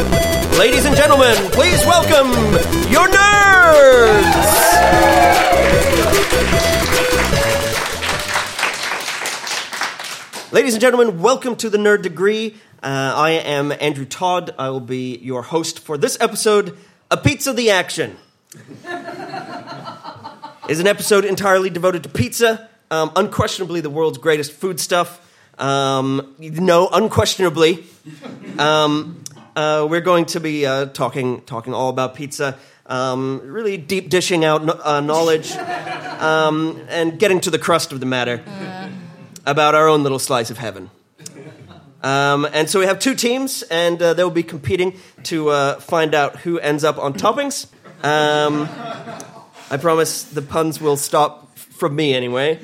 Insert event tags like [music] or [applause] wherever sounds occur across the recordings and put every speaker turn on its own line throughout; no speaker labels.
Ladies and gentlemen, please welcome your nerds! Ladies and gentlemen, welcome to the Nerd Degree. Uh, I am Andrew Todd. I will be your host for this episode, A Pizza the Action. is an episode entirely devoted to pizza, um, unquestionably the world's greatest foodstuff. Um, no, unquestionably. Um, uh, we're going to be uh, talking talking all about pizza, um, really deep dishing out uh, knowledge, [laughs] um, and getting to the crust of the matter about our own little slice of heaven. Um, and so we have two teams, and uh, they will be competing to uh, find out who ends up on toppings. Um, I promise the puns will stop from me anyway.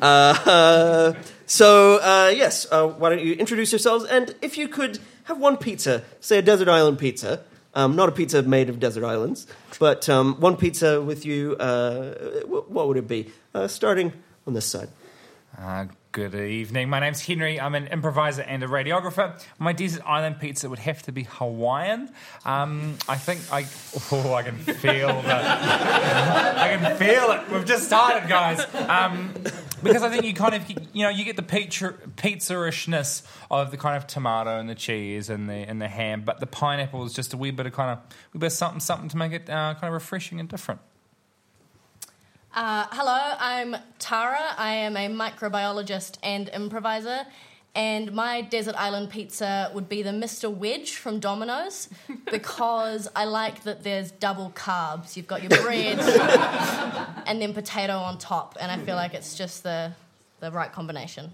Uh, [laughs] so, uh, yes, uh, why don't you introduce yourselves? And if you could have one pizza, say a desert island pizza, um, not a pizza made of desert islands, but um, one pizza with you, uh, wh- what would it be? Uh, starting on this side.
Uh, good evening. My name's Henri. I'm an improviser and a radiographer. My desert island pizza would have to be Hawaiian. Um, I think I. Oh, I can feel that. I can feel it. We've just started, guys. Um, because I think you kind of, you know, you get the pizza pizza-ishness of the kind of tomato and the cheese and the and the ham, but the pineapple is just a wee bit of kind of wee bit of something something to make it uh, kind of refreshing and different.
Uh, hello, I'm Tara. I am a microbiologist and improviser. And my desert island pizza would be the Mr. Wedge from Domino's [laughs] because I like that there's double carbs. You've got your bread [laughs] and then potato on top. And I feel like it's just the, the right combination.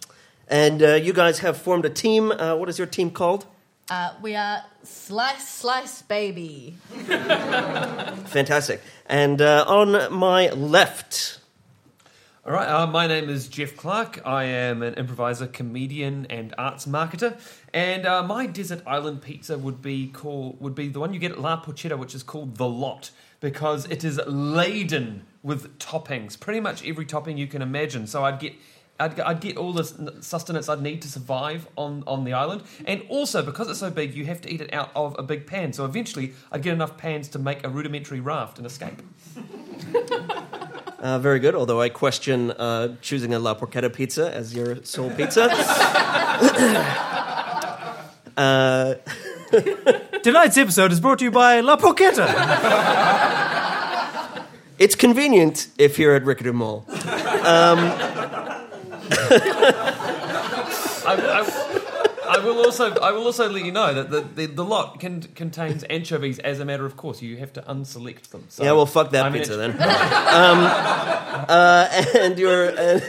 And uh, you guys have formed a team. Uh, what is your team called?
Uh, we are Slice Slice Baby.
Fantastic. And uh, on my left,
All right, uh, my name is Jeff Clark. I am an improviser, comedian, and arts marketer. And uh, my desert island pizza would be called would be the one you get at La Porchetta, which is called the Lot, because it is laden with toppings, pretty much every topping you can imagine. So I'd get. I'd, I'd get all the sustenance I'd need to survive on, on the island. And also, because it's so big, you have to eat it out of a big pan. So eventually, I'd get enough pans to make a rudimentary raft and escape.
uh, very good, although I question uh, choosing a La Porchetta pizza as your sole pizza. [laughs] [laughs] uh, [laughs]
Tonight's episode is brought to you by La Porchetta.
it's convenient if you're at Riccarton Mall.
I, I, I will also I will also let you know that the, the, the lot can, contains anchovies as a matter of course. You have to unselect them. So,
Yeah, well, fuck that
I mean,
pizza
it's-
then. [laughs] um, uh, [laughs] and your uh,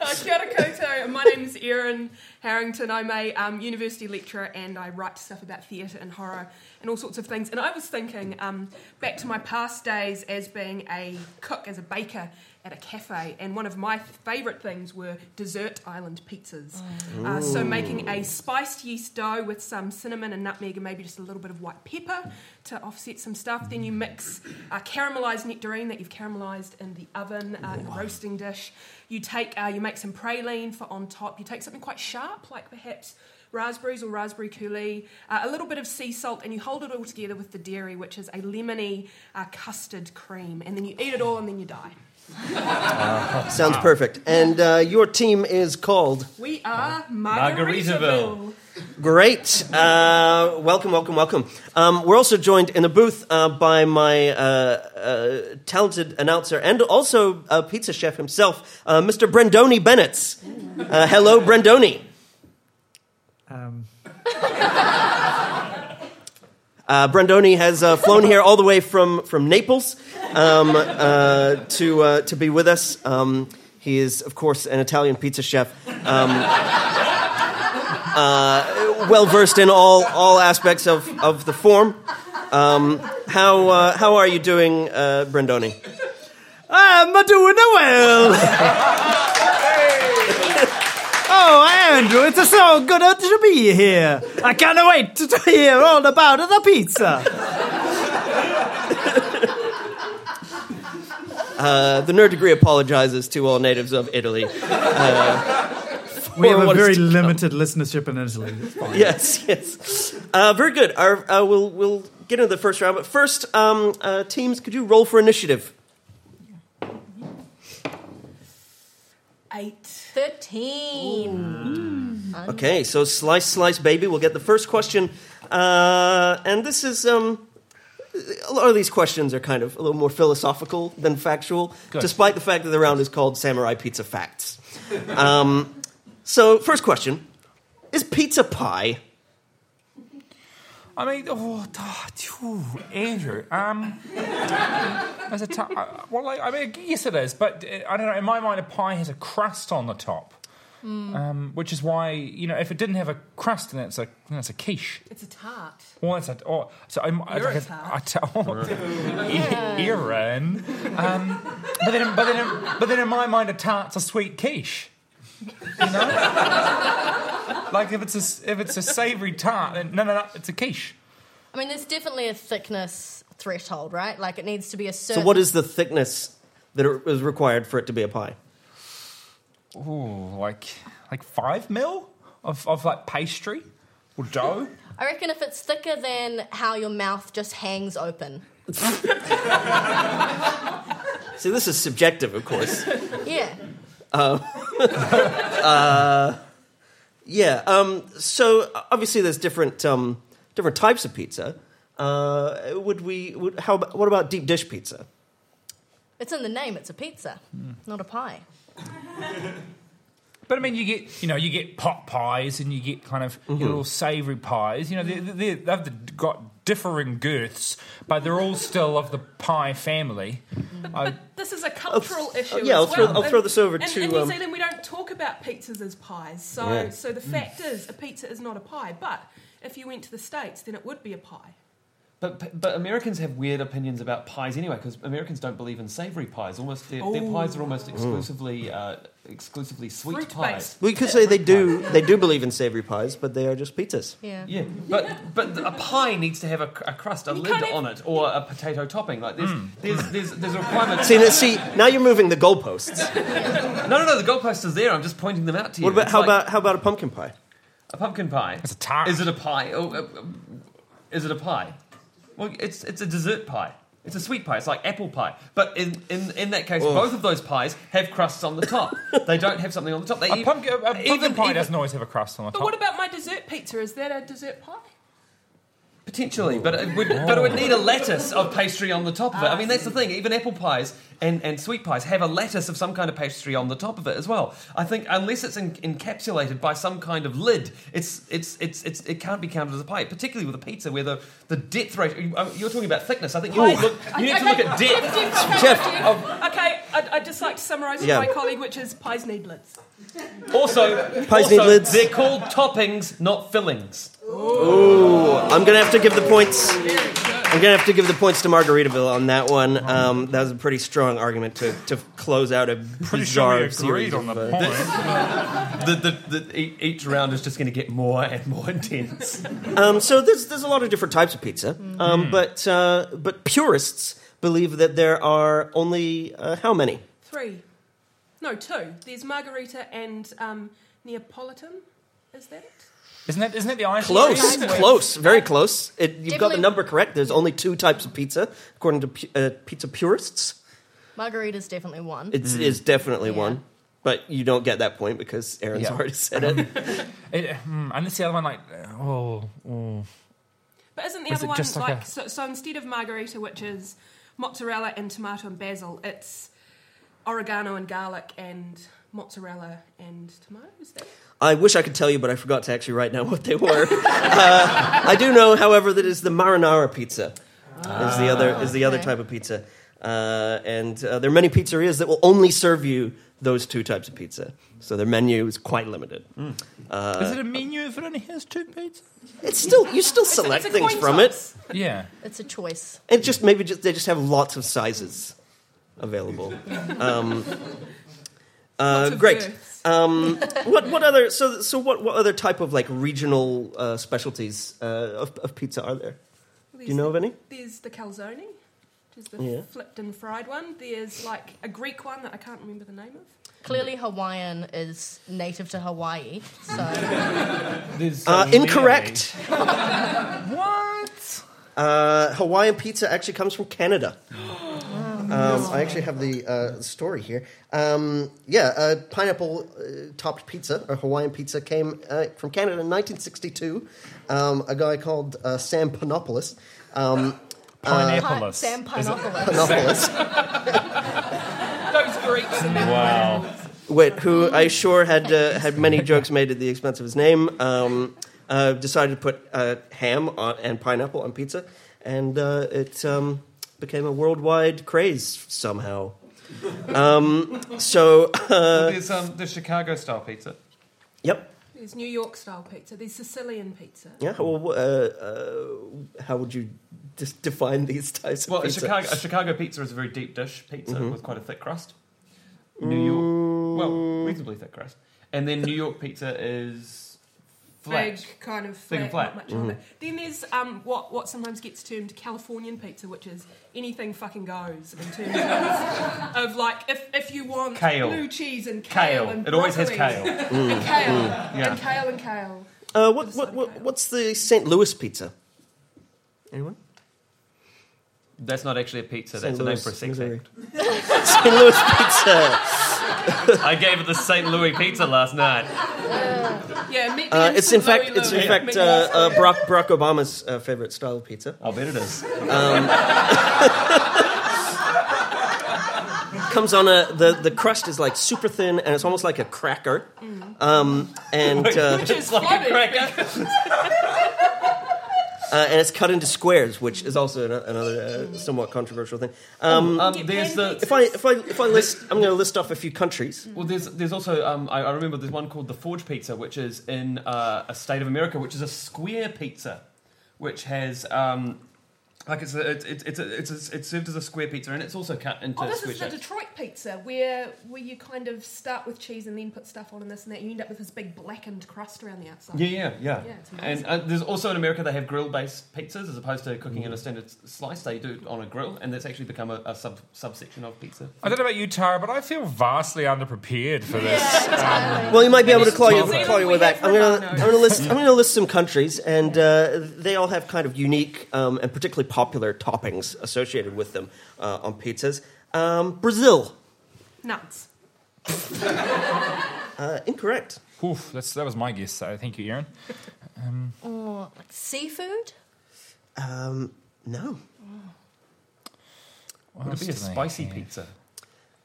Uh, kia ora koutou. My name is Erin Harrington. I'm a um, university lecturer and I write stuff about theatre and horror and all sorts of things. And I was thinking um, back to my past days as being a cook, as a baker at a cafe. And one of my favourite things were dessert island pizzas. Uh, so making a spiced yeast dough with some cinnamon and nutmeg and maybe just a little bit of white pepper to offset some stuff. Then you mix uh, caramelised nectarine that you've caramelised in the oven uh, in a roasting dish. You take, uh, you make some praline for on top. You take something quite sharp, like perhaps raspberries or raspberry coulis, uh, a little bit of sea salt, and you hold it all together with the dairy, which is a lemony uh, custard cream. And then you eat it all, and then you die. [laughs]
sounds perfect. And uh, your team is called
We are
Margaritaville.
Margaritaville.
Great. Uh, welcome, welcome, welcome. Um, we're also joined in the booth uh, by my uh, uh, talented announcer and also uh, pizza chef himself, uh, Mr. Brendoni Bennett. Uh, hello, Brendoni.
Um, [laughs]
Uh, Brendoni has uh, flown here all the way from, from Naples um, uh, to, uh, to be with us. Um, he is, of course, an Italian pizza chef. Um, uh, well versed in all, all aspects of, of the form. Um, how, uh, how are you doing, uh, Brendoni?
I'm doing well. [laughs] oh, Andrew, it's so good to be here. I can't wait to hear all about the pizza.
Uh, the nerd degree apologizes to all natives of Italy uh, [laughs]
We have a very
to come.
limited listenership in Italy. It's fine. [laughs]
Yes, yes. Uh, very good. Our, uh, we'll, we'll get into the first round, but first, um, uh, teams, could you roll for initiative?
Eight.
13.
Okay, so slice, slice, baby. We'll get the first question, uh, and this is um, a lot of these questions are kind of a little more philosophical than factual,
Good.
despite the fact that the round is called Samurai Pizza Facts. Um, so, first question: Is pizza pie?
I mean, oh, phew, Andrew. Um, as a t- uh, well, like, I mean, yes, it is, but uh, I don't know. In my mind, a pie has a crust on the top, um, which is why you know if it didn't have a crust in it, it's a it's a quiche.
It's a tart.
Well, it's a oh, so I'm, I,
You're a
like
tart.
I tell Erin. [laughs] Um, but then, but then, but then, in my mind, a tart's a sweet quiche. You know, like if it's a if it's a savoury tart, then no, no, no, it's a quiche.
I mean, there's definitely a thickness threshold, right? Like it needs to be a certain.
So, what is the thickness that is required for it to be a pie?
Ooh, like like five mil of, of like pastry or dough. [laughs]
I reckon if it's thicker than how your mouth just hangs open. [laughs]
See, this is subjective, of course.
Yeah.
Um, [laughs] uh, Yeah. Um, so obviously, there's different um, different types of pizza. Uh, would we? Would, how? About, what about deep dish pizza?
It's in the name. It's a pizza, not a pie.
But I mean, you get you know you get pot pies and you get kind of your little savoury pies. You know they they they've got differing girths, but they're all still of the pie family. I,
This is a cultural issue.
yeah, I'll
as
throw-
well.
I'll throw this over
in,
to,
In New
um,
Zealand, we don't talk about pizzas as pies. So,
Yeah.
so the fact is, a pizza is not a pie. But if you went to the states, then it would be a pie.
But, but Americans have weird opinions about pies anyway, because Americans don't believe in savoury pies. Almost their, their pies are almost exclusively uh, exclusively sweet
Fruit
pies.
based.
We could say they do. They do believe in savory pies, but they are just pizzas.
Yeah.
Yeah, but but a pie needs to have a, a crust, a
You
lid
can't have-
on it, or a potato topping. Like there's there's, there's there's a requirement.
See, now- see, now you're moving the goalposts. [laughs]
no, no, no. The goalpost is there. I'm just pointing them out to you.
What about
It's
how
like
about how about a pumpkin pie?
a pumpkin pie?
It's a tart.
Is it a pie? Oh, uh, uh, is it a pie? Well, it's it's a dessert pie. It's a sweet pie. It's like apple pie. But in, in, in that case, both of those pies have crusts on the top. [laughs] they don't have something on the top. They
a
eat-
pumpkin, a pumpkin
even-
pie
even-
doesn't always have a crust on the
But
top.
what about my dessert pizza? Is that a dessert pie?
Potentially, but it would, but it would need a lattice of pastry on the top of it. I mean, that's the thing. Even apple pies and, and sweet pies have a lattice of some kind of pastry on the top of it as well. I think unless it's en- encapsulated by some kind of lid, it's it's it's, it's it can't be counted as a pie. Particularly with a pizza, where the, the depth ratio. you- uh, You're talking about thickness. I think you need to look. You need to look at depth.
Jeff, okay,
Jeff.
Jeff. Okay, I'd, I'd just like to summarise
Yeah.
my colleague, which is pies need lids.
Also, also,
lids.
They're called toppings, not fillings.
Ooh, I'm gonna have to give the points. I'm gonna have to give the points to Margaritaville on that one. Um, that was a pretty strong argument to, to close out a
Pretty sure
series.
agreed on
of,
the
uh,
point.
The, the, the, each round is just going to get more and more intense.
Um, so there's there's a lot of different types of pizza, um, but uh, but purists believe that there are only uh, how many?
Three. No, two. There's margarita and um, Neapolitan. Is that it?
Isn't that isn't it the ice
Close,
cream?
close, very close. It, you've got the number correct. There's only two types of pizza, according to pu- uh, pizza purists.
Margarita's definitely one.
It is definitely
Yeah.
one, but you don't get that point because Erin's
Yeah.
already said it. [laughs]
It, hmm, unless the other one like oh, oh.
But isn't the
Is
other
it
one
just
like,
like a-
so, so instead of margarita, which is mozzarella and tomato and basil, it's oregano and garlic and mozzarella and tomatoes.
I wish I could tell you, but I forgot to actually write down what they were. [laughs] uh, I do know, however, that is the marinara pizza. is the other is the other type of pizza, uh, and uh, there are many pizzerias that will only serve you those two types of pizza. So their menu is quite limited.
is it a menu if it only has two pizzas?
It's still you still
It's a-
select
it's a
things
coin
from
toss.
Yeah.
It's a choice.
it, and just maybe just, they just have lots of sizes available. [laughs] Um, uh,
Lots of
great.
births.
Um, [laughs] what what other so so what what other type of like regional uh, specialties uh, of, of pizza are there? Do you know of any?
There's the calzone, which is the
Yeah.
flipped and fried one. There's like a Greek one that I can't remember the name of.
Clearly, Hawaiian is native to Hawaii, so [laughs]
There's,
Uh, incorrect.
What?
Uh, Hawaiian pizza actually comes from Canada. [gasps] Um, I actually have the uh, story here. Um, yeah, uh, pineapple uh, topped pizza or Hawaiian pizza came uh, from Canada in 1962. Um, a guy called uh, Sam Panopoulos. Um, [gasps]
Pi-
Pineapple.
Sam Pineapple.
Panopoulos, [laughs]
Those Greeks and their
Wow.
wait, who I sure had uh, had many jokes made at the expense of his name, um, uh, decided to put uh, ham on, and pineapple on pizza, and uh, it um, became a worldwide craze somehow. Um, so, uh,
There's um, the Chicago style pizza.
yep.
There's New York style pizza. There's Sicilian pizza.
Yeah. Well, uh, uh, how would you just define these types of
Well, a
pizza?
Chicago, a Chicago pizza is a very deep dish pizza
Mm-hmm.
with quite a thick crust. New York, well, reasonably thick crust. And then New York pizza is flat.
Big, kind of
Big and
flat,
flat.
not much on it. Then there's um, what what sometimes gets termed Californian pizza, which is anything fucking goes in terms of, [laughs] of like if, if you want
Kale.
blue cheese and kale,
Kale.
and
It always has
broccoli
kale.
and [laughs] kale
Yeah.
and kale and kale.
Uh, what, what, what, what's the St. Louis pizza? Anyone?
That's not actually a pizza.
St.
That's a name for a sex
Missouri.
act. [laughs]
St. Louis pizza.
I gave it the St. Louis pizza last night.
Yeah, meet
Uh, it's in fact, it's in fact uh, uh, Barack, Barack Obama's uh, favorite style of pizza.
I'll bet it is. [laughs]
Comes on a the, the crust is like super thin and it's almost like a cracker. Um, and uh,
Which is
like a cracker. [laughs]
because-
uh, and it's cut into squares, which is also an- another uh, somewhat controversial thing. Um,
Um, there's the
if I if I if I list, I'm going to list off a few countries.
well, there's there's also um, I, I remember there's one called the Forge Pizza, which is in uh, a state of America, which is a square pizza, which has um, like it's a, it's it's it's, a, it's, a, it's served as a square pizza, and it's also cut into
Oh, this
square
is the
shapes.
Detroit pizza, where where you kind of start with cheese and then put stuff on and this and that. You end up with this big blackened crust around the outside.
Yeah, yeah, yeah.
Yeah, it's
and uh, there's also in America they have grill-based pizzas as opposed to cooking in a standard slice. They do it on a grill, and that's actually become a, a sub subsection of pizza.
I don't know about you, Tara, but I feel vastly underprepared for this.
Yeah, entirely.
Well, you might be able to claw your, claw your way back. I'm gonna, I'm gonna list. I'm gonna list some countries, and uh, they all have kind of unique um, and particularly popular toppings associated with them uh, on pizzas. Um, Brazil,
Nuts. [laughs]
uh, incorrect.
Oof, that's, that was my guess, so thank you, Erin.
Or like seafood.
Um, no,
What
Would it be a spicy
have?
pizza?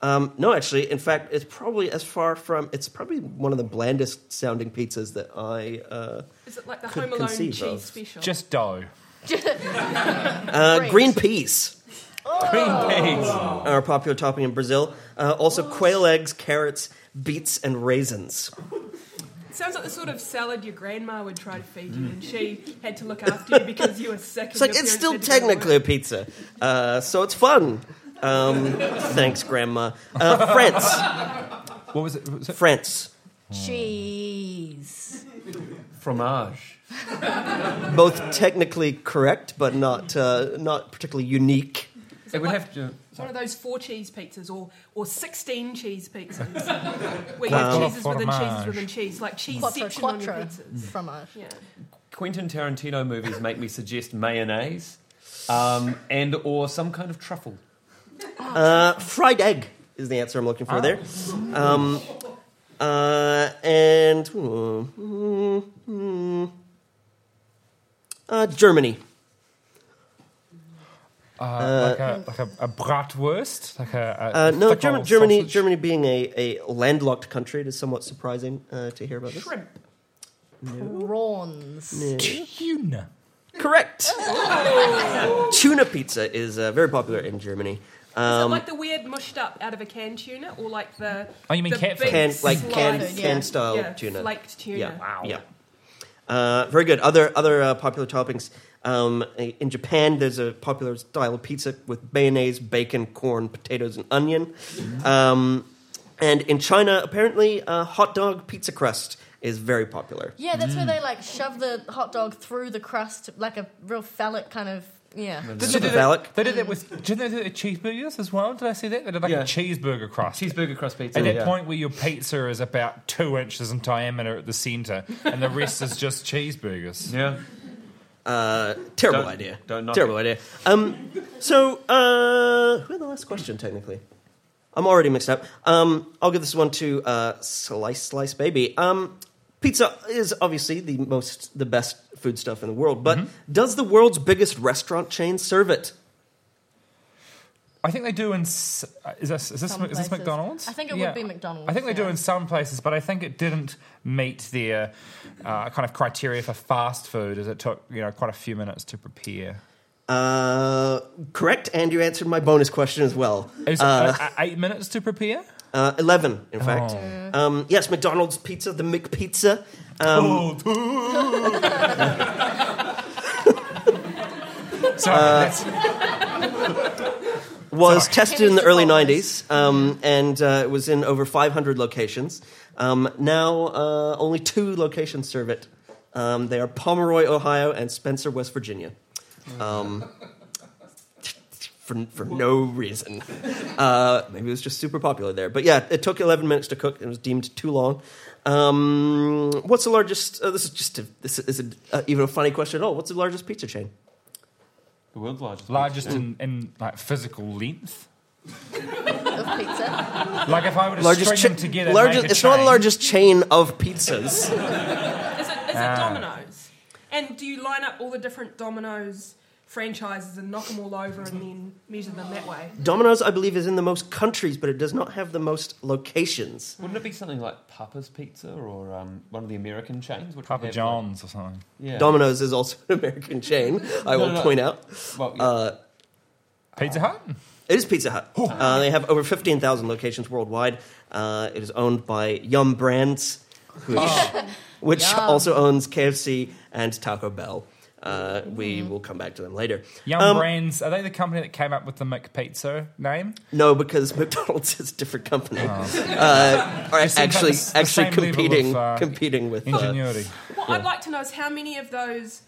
um, no. Actually, in fact, it's probably as far from. It's probably one of the blandest sounding pizzas that I. Uh,
Is it like the
Could
Home Alone
conceive
cheese
of.
special?
Just dough. [laughs]
uh, green peas
Green peas.
are a popular topping in Brazil. Uh, also, quail eggs, carrots, beets, and raisins.
Sounds like the sort of salad your grandma would try to feed you, and she had to look after you because you were sick.
It's like it's still technically a pizza, uh, so it's fun. Um, thanks, Grandma. Uh, France,
What was it? What was it?
France.
Cheese.
Fromage.
Both technically correct, but not uh, not particularly unique.
It would have to.
one of those four cheese pizzas or or sixteen cheese pizzas, [laughs] where you
Wow.
have cheeses within cheeses within cheese, like cheese
Quattro
section on your
quattro
pizzas.
fromage.
Yeah.
Quentin Tarantino movies make me suggest mayonnaise, um, and or some kind of truffle.
Uh, fried egg is the answer I'm looking for there. Um, uh, and hmm, hmm, hmm. Uh, Germany.
Uh, like a, like a, a bratwurst? Like a, a
Uh, no, German, Germany.
sausage?
Germany being a, a landlocked country, it is somewhat surprising uh, to hear about this.
Shrimp.
Prawns.
Tuna.
Correct. [laughs] Tuna pizza is uh, very popular in Germany.
Is
Um,
it like the weird mushed up out of a canned tuna, or like the
Oh, you mean
the
catfish?
Can, like
sliced-
canned,
yeah.
canned style
yeah,
tuna.
flaked tuna?
Yeah.
Wow.
Yeah. Uh, very good. Other other uh, popular toppings. Um, in Japan, there's a popular style of pizza with mayonnaise, bacon, corn, potatoes, and onion. Um, and in China, apparently, uh, hot dog pizza crust is very popular.
Yeah, that's where they like shove the hot dog through the crust like a real phallic kind of Yeah.
Didn't
Super
they do
phallic.
that- They did that with. Didn't they do it with cheeseburgers as well? Did I see that? They did like
Yeah.
a cheeseburger crust.
Cheeseburger crust pizza.
At that
yeah.
point where your pizza is about two inches in diameter at the centre, and the rest is just cheeseburgers.
Yeah.
Uh, terrible
Don't-
idea.
don't knock
terrible idea. Um, so, uh, who had the last question, technically? I'm already mixed up. Um, I'll give this one to uh, Slice Slice Baby. Um, pizza is obviously the most, the best food stuff in the world, but
Mm-hmm.
does the world's biggest restaurant chain serve it?
I think they do in. uh, Is this is this,
Some
is this. McDonald's?
I think it would be McDonald's,
I think they do in some places, but I think it didn't meet their uh, kind of criteria for fast food, as it took you know quite a few minutes to prepare.
Uh, correct, and you answered my bonus question as well.
Is
Uh,
it uh, eight minutes to prepare?
Uh, Eleven, in fact.
Oh.
Um, yes, McDonald's pizza, the McPizza. Um, [laughs]
Sorry, that's,
was
Sorry.
tested in the early 90s um, and uh, it was in over 500 locations. Um, now, uh, only two locations serve it. Um, they are Pomeroy, Ohio, and Spencer, West Virginia. For, for no reason. Uh, maybe it was just super popular there. But yeah, it took 11 minutes to cook. It was deemed too long. Um, what's the largest? Uh, this is just a, this isn't uh, even a funny question at all. What's the largest pizza chain?
The world's largest.
largest in, in like physical length.
Of pizza.
Like if I were to
Largest
string
cha-
them together,
largest,
make a
it's not the largest chain of pizzas.
Is it, is it
Ah.
Domino's? And do you line up all the different Domino's franchises and knock them all over and then measure them that way?
Domino's, I believe, is in the most countries, but it does not have the most locations.
Wouldn't it be something like Papa's Pizza or um, one of the American chains? Which
Papa
have,
John's or something.
Yeah.
Domino's is also an American chain, I
No,
will
no, no.
point out.
Well, yeah.
Uh,
Pizza Hut?
it is Pizza Hut. Uh, they have over 15,000 locations worldwide. Uh, it is owned by Yum Brands, which, which also owns KFC and Taco Bell. Uh, we will come back to them later.
Young
Um,
Brands, are they the company that came up with the McPizza name?
No, because [laughs] McDonald's is a different company. Uh, are
seem like
actually,
the s- the
actually competing,
of, uh,
competing with. Uh,
Ingenuity.
What I'd like to know is how many of those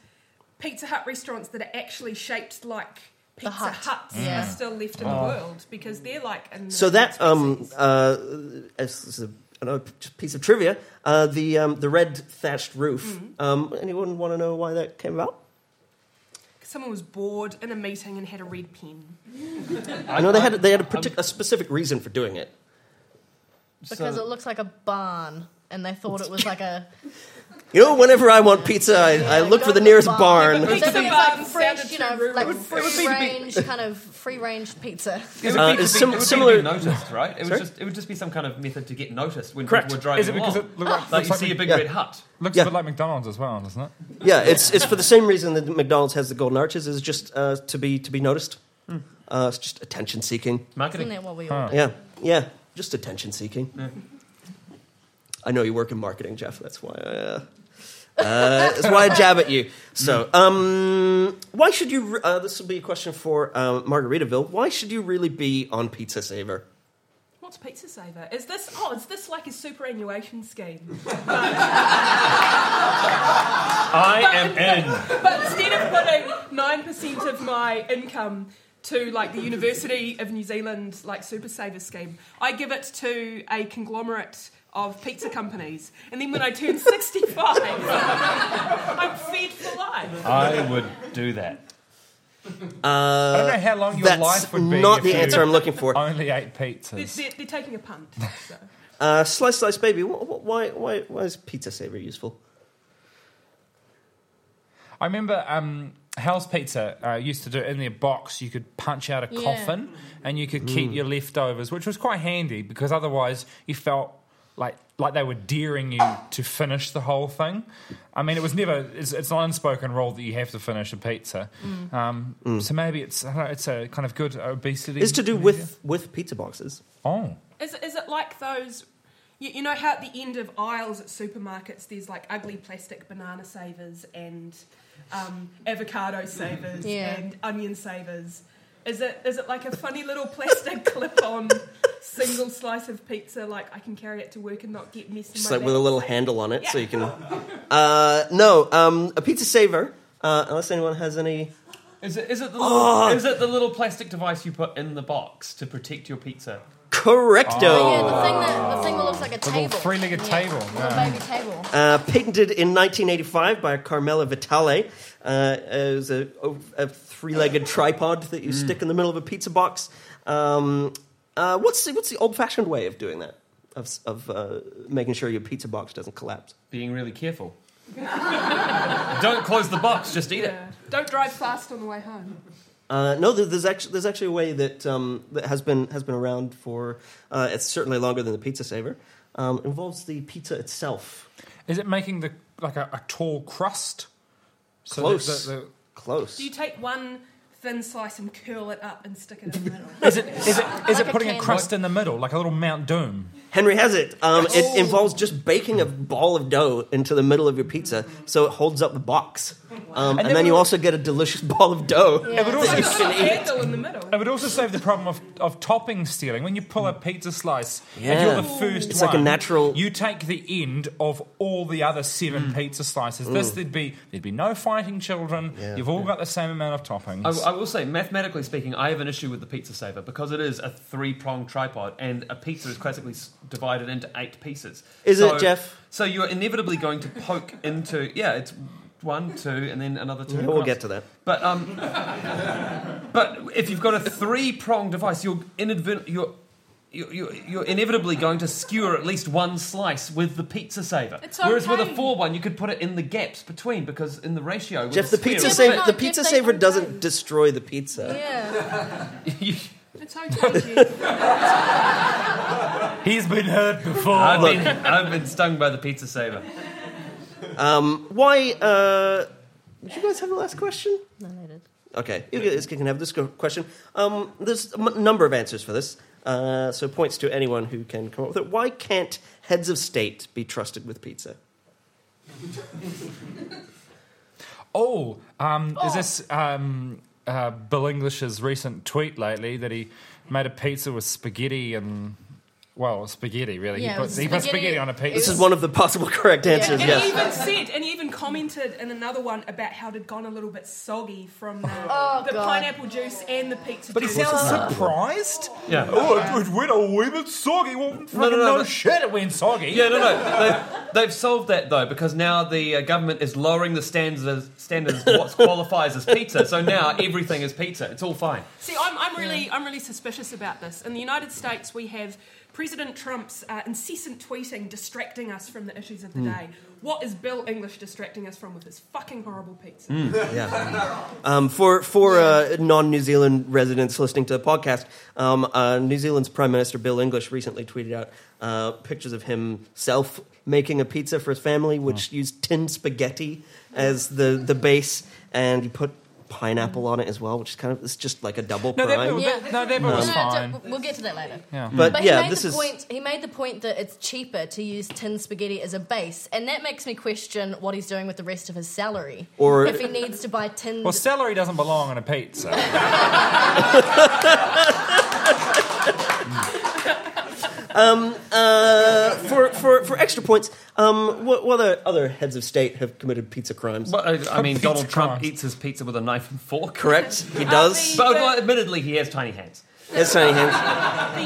Pizza Hut restaurants that are actually shaped like Pizza
Hut.
Huts
Yeah.
are still left in the world because they're like an
So that um uh, as, as a, another piece of trivia, uh, the um, the red thatched roof. Um, anyone want to know why that came about?
Someone was bored in a meeting and had a red pen.
I know they had they had a, partic- a specific reason for doing it.
Because it looks like a barn. And they thought it was like a. [laughs]
You know, whenever I want pizza, I, I look for the nearest
the
barn.
So I
Pizza
it's
barn
like fresh, you know, like
It would-
it would be
free
the big-
range, kind of free range pizza.
It would
Uh,
be to
it's
be-
sim-
it would be to
similar-
be noticed, right? It would just it would just be some kind of method to get noticed when
Correct.
people were driving
Is it because
along.
it look like,
like
looks
you
like,
see a
Mc-
big
Yeah.
red hut.
looks
Yeah.
a bit like McDonald's as well, doesn't it?
Yeah, it's it's for the same reason that McDonald's has the golden arches is just uh, to be to be noticed. Uh, it's just attention seeking.
Isn't
Marketing.
that what we
Huh.
all?
Yeah, yeah, just attention seeking. I know you work in marketing, Jeff. That's why. I, uh, uh, that's why I jab at you. So, um, why should you? re- Uh, this will be a question for um, Margaritaville. Why should you really be on Pizza Saver?
What's Pizza Saver? Is this oh, is this like a superannuation scheme? [laughs]
I am in.
But instead of putting nine percent of my income to like the University of New Zealand like Super Saver scheme, I give it to a conglomerate of pizza companies, and then when I turn sixty-five, I'm fed for life.
I would do that.
I don't know how long your life would be.
not
if
the
you
answer I'm looking for.
Only ate
They're,
pizzas.
they're, they're taking a punt. So.
Uh, slice, slice, baby. wh- wh- Why, why, why is Pizza Saver useful?
I remember um, Hell's Pizza uh, used to do it in their box. You could punch out a
Yeah.
coffin and you could keep your leftovers, which was quite handy because otherwise you felt like like they were daring you to finish the whole thing. I mean, it was never. It's, it's an unspoken rule that you have to finish a pizza. Um, So maybe it's I don't know, it's a kind of good obesity.
Is to do with with pizza boxes.
oh.
Is, is it like those? You, you know how at the end of aisles at supermarkets there's like ugly plastic banana savers and um, avocado savers
Yeah.
and onion savers. Is it is it like a funny little plastic [laughs] clip-on single slice of pizza? Like I can carry it to work and not get messy.
Just like with a little handle on it, so you can. Uh, no, um, a pizza saver. Uh, unless anyone has any
Is it, is, it the little,
Oh.
is it the little plastic device you put in the box to protect your pizza?
Correcto.
Oh, yeah, the thing that the thing that looks like a
little
table.
three-legged
Yeah,
table,
Little
yeah.
baby table.
Uh, patented in 1985 by Carmela Vitale. Uh, it was a, a three-legged tripod that you stick in the middle of a pizza box. Um, uh, what's the, what's the old-fashioned way of doing that? Of, of uh, making sure your pizza box doesn't collapse.
Being really careful. [laughs] Don't close the box, just eat it.
Don't drive fast on the way home.
Uh, no, there's actually there's actually a way that um, that has been has been around for uh, it's certainly longer than the pizza saver. Um, it involves the pizza itself.
Is it making the like a, a tall crust? So
Close.
the- the-
Close.
Do you take one thin slice and curl it up and stick it in the middle?
is it is it is
Like
it
a
putting a
can-
crust in the middle, like a little Mount Doom?
Henry has it. Um,
Oh.
it involves just baking a ball of dough into the middle of your pizza so it holds up the box. Um, and
then
then you
we-
also get a delicious [laughs] ball of dough.
Yeah.
would also
you
It's
can eat.
in the middle.
It would also save the problem of, of topping stealing. When you pull a pizza slice, if
Yeah.
you're the first
It's
one,
like a natural-
You take the end of all the other seven
Mm.
pizza slices. This there'd be there'd be no fighting children.
Yeah.
You've all got the same amount of toppings.
I, I will say, mathematically speaking, I have an issue with the pizza saver because it is a three pronged tripod and a pizza is classically s- divided into eight pieces.
Is
So-
it, Jeff?
So you're inevitably going to poke into, yeah, it's one, two, and then another two.
Yeah, we'll get to that.
But um, but if you've got a three prong device, you're inadvert- you're. You're, you're, you're inevitably going to skewer at least one slice with the pizza saver.
It's
Whereas with a four one, you could put it in the gaps between because in the ratio. with
Jeff,
a
the pizza
it's
Yeah, but
saver
no,
the pizza saver doesn't
vote.
destroy the pizza.
Yeah.
You- [laughs]
It's okay, Jeff. [laughs]
He's been hurt before.
I've been, I've been stung by the pizza saver.
Um, why? Uh, did you guys have the last question?
No, they did.
Okay, you guys can have this question. Um, there's a m- number of answers for this, uh, so points to anyone who can come up with it. Why can't heads of state be trusted with pizza? [laughs]
Oh, um, is this um, uh, Bill English's recent tweet lately that he made a pizza with spaghetti and well, spaghetti really.
Yeah,
he, put,
was
he put
spaghetti-
spaghetti on a pizza.
This is one of the possible correct answers.
And
Yes.
he even said, and he even commented in another one about how it had gone a little bit soggy from the, [laughs]
Oh,
the pineapple juice and the pizza
but he sounds surprised.
Yeah.
Oh, it, it went a wee bit soggy. Well, fucking no,
no, no,
shit, it went soggy.
Yeah, no, no. They've, they've solved that though because now the uh, government is lowering the standards standards of what qualifies as pizza. So now everything is pizza. It's all fine.
See, I'm, I'm really, I'm really suspicious about this. In the United States, we have President Trump's uh, incessant tweeting distracting us from the issues of the day. What is Bill English distracting us from with his fucking horrible pizza?
Yeah. [laughs] Um, for for uh, non New Zealand residents listening to the podcast, um, uh, New Zealand's Prime Minister Bill English recently tweeted out uh, pictures of himself making a pizza for his family, which used tin spaghetti as the, the base, and he put pineapple mm. on it as well, which is kind of it's just like a double
No, that,
prime.
bit-
Yeah.
no, that bit was
No,
fine.
d- we'll get to that later.
Yeah.
But,
But
yeah,
he made
this
the
is
point. He made the point that it's cheaper to use tin spaghetti as a base, and that makes me question what he's doing with the rest of his salary.
Or-
if he needs to buy tin.
Well, celery doesn't belong on a pizza. [laughs] [laughs]
uh, for, for for extra points. Um, what, what other other heads of state have committed pizza crimes?
But uh, I mean,
Pizza
Donald Trump
crust.
eats his pizza with a knife and fork.
Correct, he does.
the-
But well, admittedly, he has tiny hands.
His tiny hands.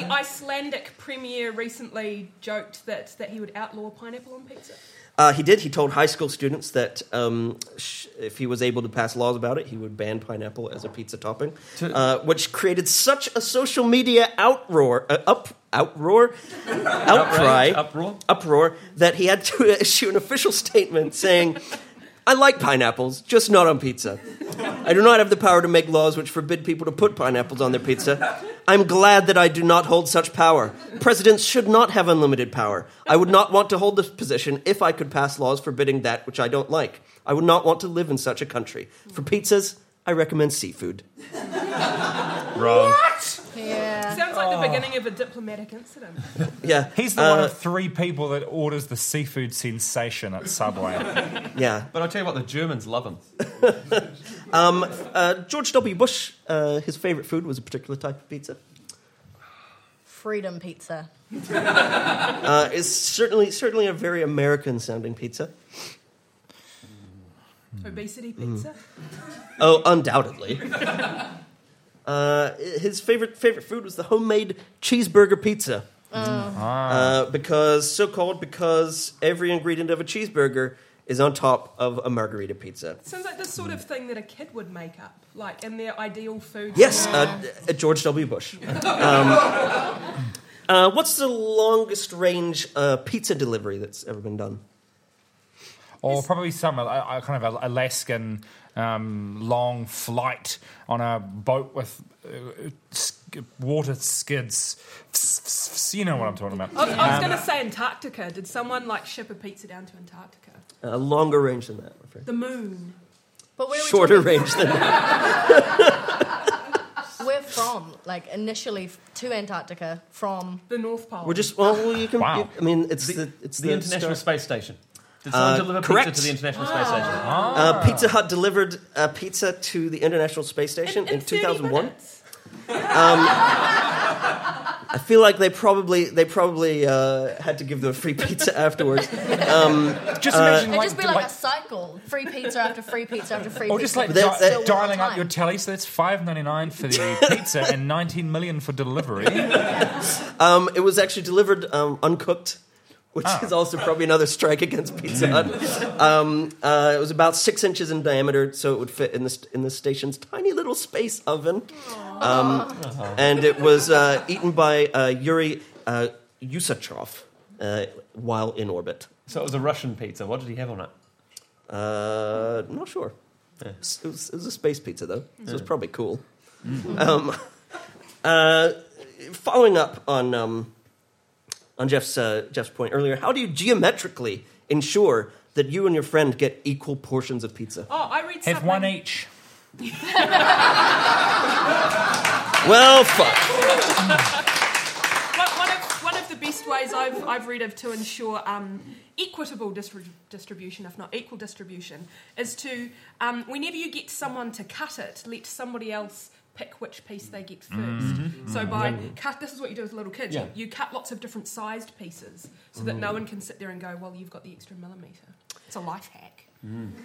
The Icelandic premier recently joked that, that he would outlaw pineapple on pizza.
Uh, he did. He told high school students that um, sh- if he was able to pass laws about it, he would ban pineapple as a pizza topping,
To-
uh, which created such a social media outroar, uh, up, outroar, [laughs] outcry,
uproar.
uproar that he had to [laughs] issue an official statement saying, "I like pineapples, just not on pizza. I do not have the power to make laws which forbid people to put pineapples on their pizza. I'm glad that I do not hold such power. Presidents should not have unlimited power. I would not want to hold this position if I could pass laws forbidding that which I don't like. I would not want to live in such a country. For pizzas, I recommend seafood." [laughs]
Wrong.
yeah.
Sounds like the beginning of a diplomatic incident. [laughs]
Yeah,
He's the
uh,
one of three people that orders the seafood sensation at Subway. [laughs]
yeah.
But I'll tell you what, the Germans love him.
Uh, George W. Bush, uh, his favorite food was a particular type of pizza.
Freedom pizza.
Uh, it's certainly certainly a very American sounding pizza.
Obesity pizza.
Oh, undoubtedly. [laughs] uh, his favorite favorite food was the homemade cheeseburger pizza. Uh, because so called because every ingredient of a cheeseburger is on top of a margarita pizza.
Sounds like the sort of thing that a kid would make up, like in their ideal food.
Yes, uh, uh, George W. Bush. Um, [laughs] uh, what's the longest range uh, pizza delivery that's ever been done?
Or probably some uh, uh, kind of a Alaskan um, long flight on a boat with uh, sk- water skids. You know what I'm talking about.
I was, I was going to say Antarctica. Did someone like ship a pizza down to Antarctica?
Uh, longer range than that, I'm afraid.
The moon.
But where
Shorter
talking-
range than that. [laughs]
We're from, like initially to Antarctica from.
The North Pole.
We're just well, you can.
Wow.
you- I mean, it's the, it's
The International
star-
Space Station. Did someone
Uh,
deliver
correct.
pizza to the International Space Station?
Uh, Pizza Hut delivered uh, pizza to the International Space Station in,
30
2001.
minutes.
I feel like they probably they probably uh, had to give them a free pizza [laughs] afterwards. Um,
Just imagine
It'd
like,
just be like, a cycle: free pizza after free pizza after free
or
pizza.
just like
that-
di-
that-
Still
dialing
one
up your telly. So that's five ninety nine for the [laughs] pizza and nineteen million for delivery.
um, it was actually delivered um, uncooked, which
Ah.
is also probably another strike against Pizza Hut. Um, uh, it was about six inches in diameter, so it would fit in the in the station's tiny little space oven. Um, and it was uh, eaten by uh, Yuri uh, Usachov uh, while in orbit.
So it was a Russian pizza. What did he have on it?
Uh, not sure. It, was, it was- it was a space pizza though, so it was probably cool. Um, [laughs] uh, following up on um, on Jeff's uh, Jeff's point earlier, how do you geometrically ensure that you and your friend get equal portions of pizza?
Oh, I read
Have
something.
one each. [laughs]
Well, fuck.
One, one of, one of the best ways I've, I've read of to ensure um, equitable distri- distribution, if not equal distribution, is to, um, whenever you get someone to cut it, let somebody else pick which piece they get 1st So by cut, this is what you do with little kids.
Yeah.
You, you cut lots of different sized pieces so that no one can sit there and go, well, you've got the extra millimeter. It's a life hack.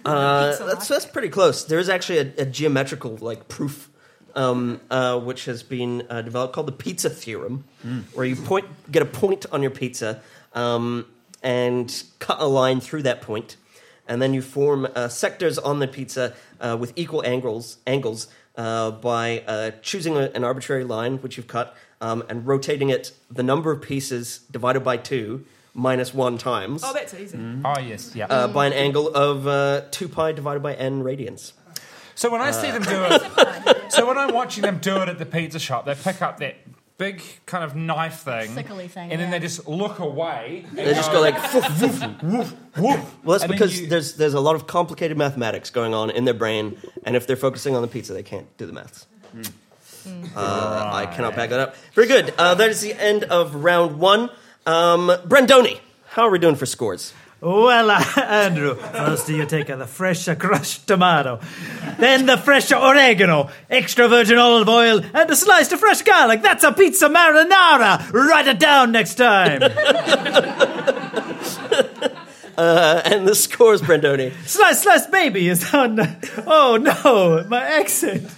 Uh,
Pizza
that's that's
it.
pretty close. There is actually a, a geometrical like proof, um, uh, which has been uh, developed called the pizza theorem, where you point get a point on your pizza um, and cut a line through that point, and then you form uh, sectors on the pizza uh, with equal angles angles uh, by uh, choosing a, an arbitrary line which you've cut um, and rotating it the number of pieces divided by two minus one times
Oh, that's easy.
Oh yes, yeah.
uh, by an angle of uh, 2 pi divided by n radians.
So when I see them do [laughs] it, so when I'm watching them do it at the pizza shop, they pick up that big kind of knife thing,
Sickly thing,
and then
yeah.
they just look away.
They just go like, "Woof, woof."
woof, woof.
well, that's
And
because
you-
there's there's a lot of complicated mathematics going on in their brain, and if they're focusing on the pizza, they can't do the maths. Uh, I cannot back that up. Very good. Uh, that is the end of round one. Um, Brendoni, how are we doing for scores?
Well, uh, Andrew, first you take the fresh crushed tomato, then the fresh oregano, extra virgin olive oil, and a slice of fresh garlic. That's a pizza marinara. Write it down next time. [laughs]
Uh, and the scores, Brendoni.
slice, slice, baby is on. Oh no, my accent is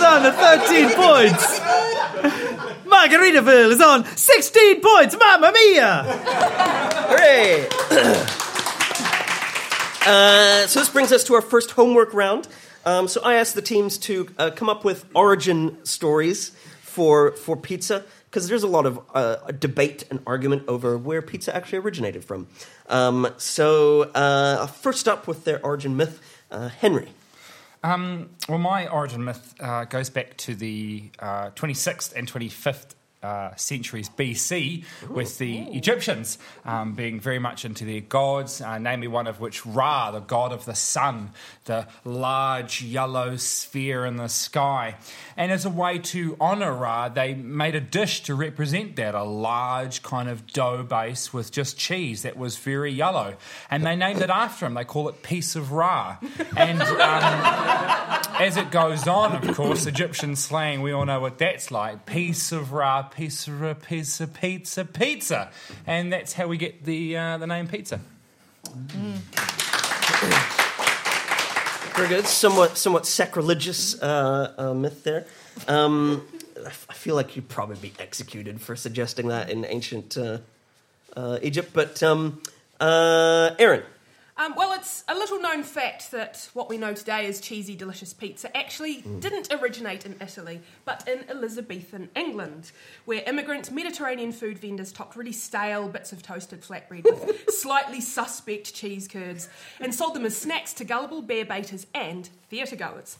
on the 13 points. Margaritaville is on 16 points. Mamma mia!
Hooray! [coughs] uh, so this brings us to our first homework round. Um, so I asked the teams to uh, come up with origin stories for for pizza because there's a lot of uh, debate and argument over where pizza actually originated from. Um, so uh, first up with their origin myth, uh, Henri.
Um, well, my origin myth uh, goes back to the uh, 26th and 25th uh, centuries BC, with the Egyptians um, being very much into their gods, uh, namely one of which Ra, the god of the sun, the large yellow sphere in the sky. And as a way to honour Ra, they made a dish to represent that a large kind of dough base with just cheese that was very yellow. And they named it after him. They call it Piece of Ra. [laughs] And. Um, as it goes on, of course, Egyptian slang, we all know what that's like. Piece of ra, piece of pizza, pizza. And that's how we get the, uh, the name pizza.
Very good. Somewhat, somewhat sacrilegious uh, uh, myth there. Um, I feel like you'd probably be executed for suggesting that in ancient uh, uh, Egypt. But um, uh, Erin,
Um, well, it's a little known fact that what we know today as cheesy, delicious pizza actually didn't originate in Italy, but in Elizabethan England, where immigrant Mediterranean food vendors topped really stale bits of toasted flatbread with [laughs] slightly suspect cheese curds and sold them as snacks to gullible bear baiters and theatre goers.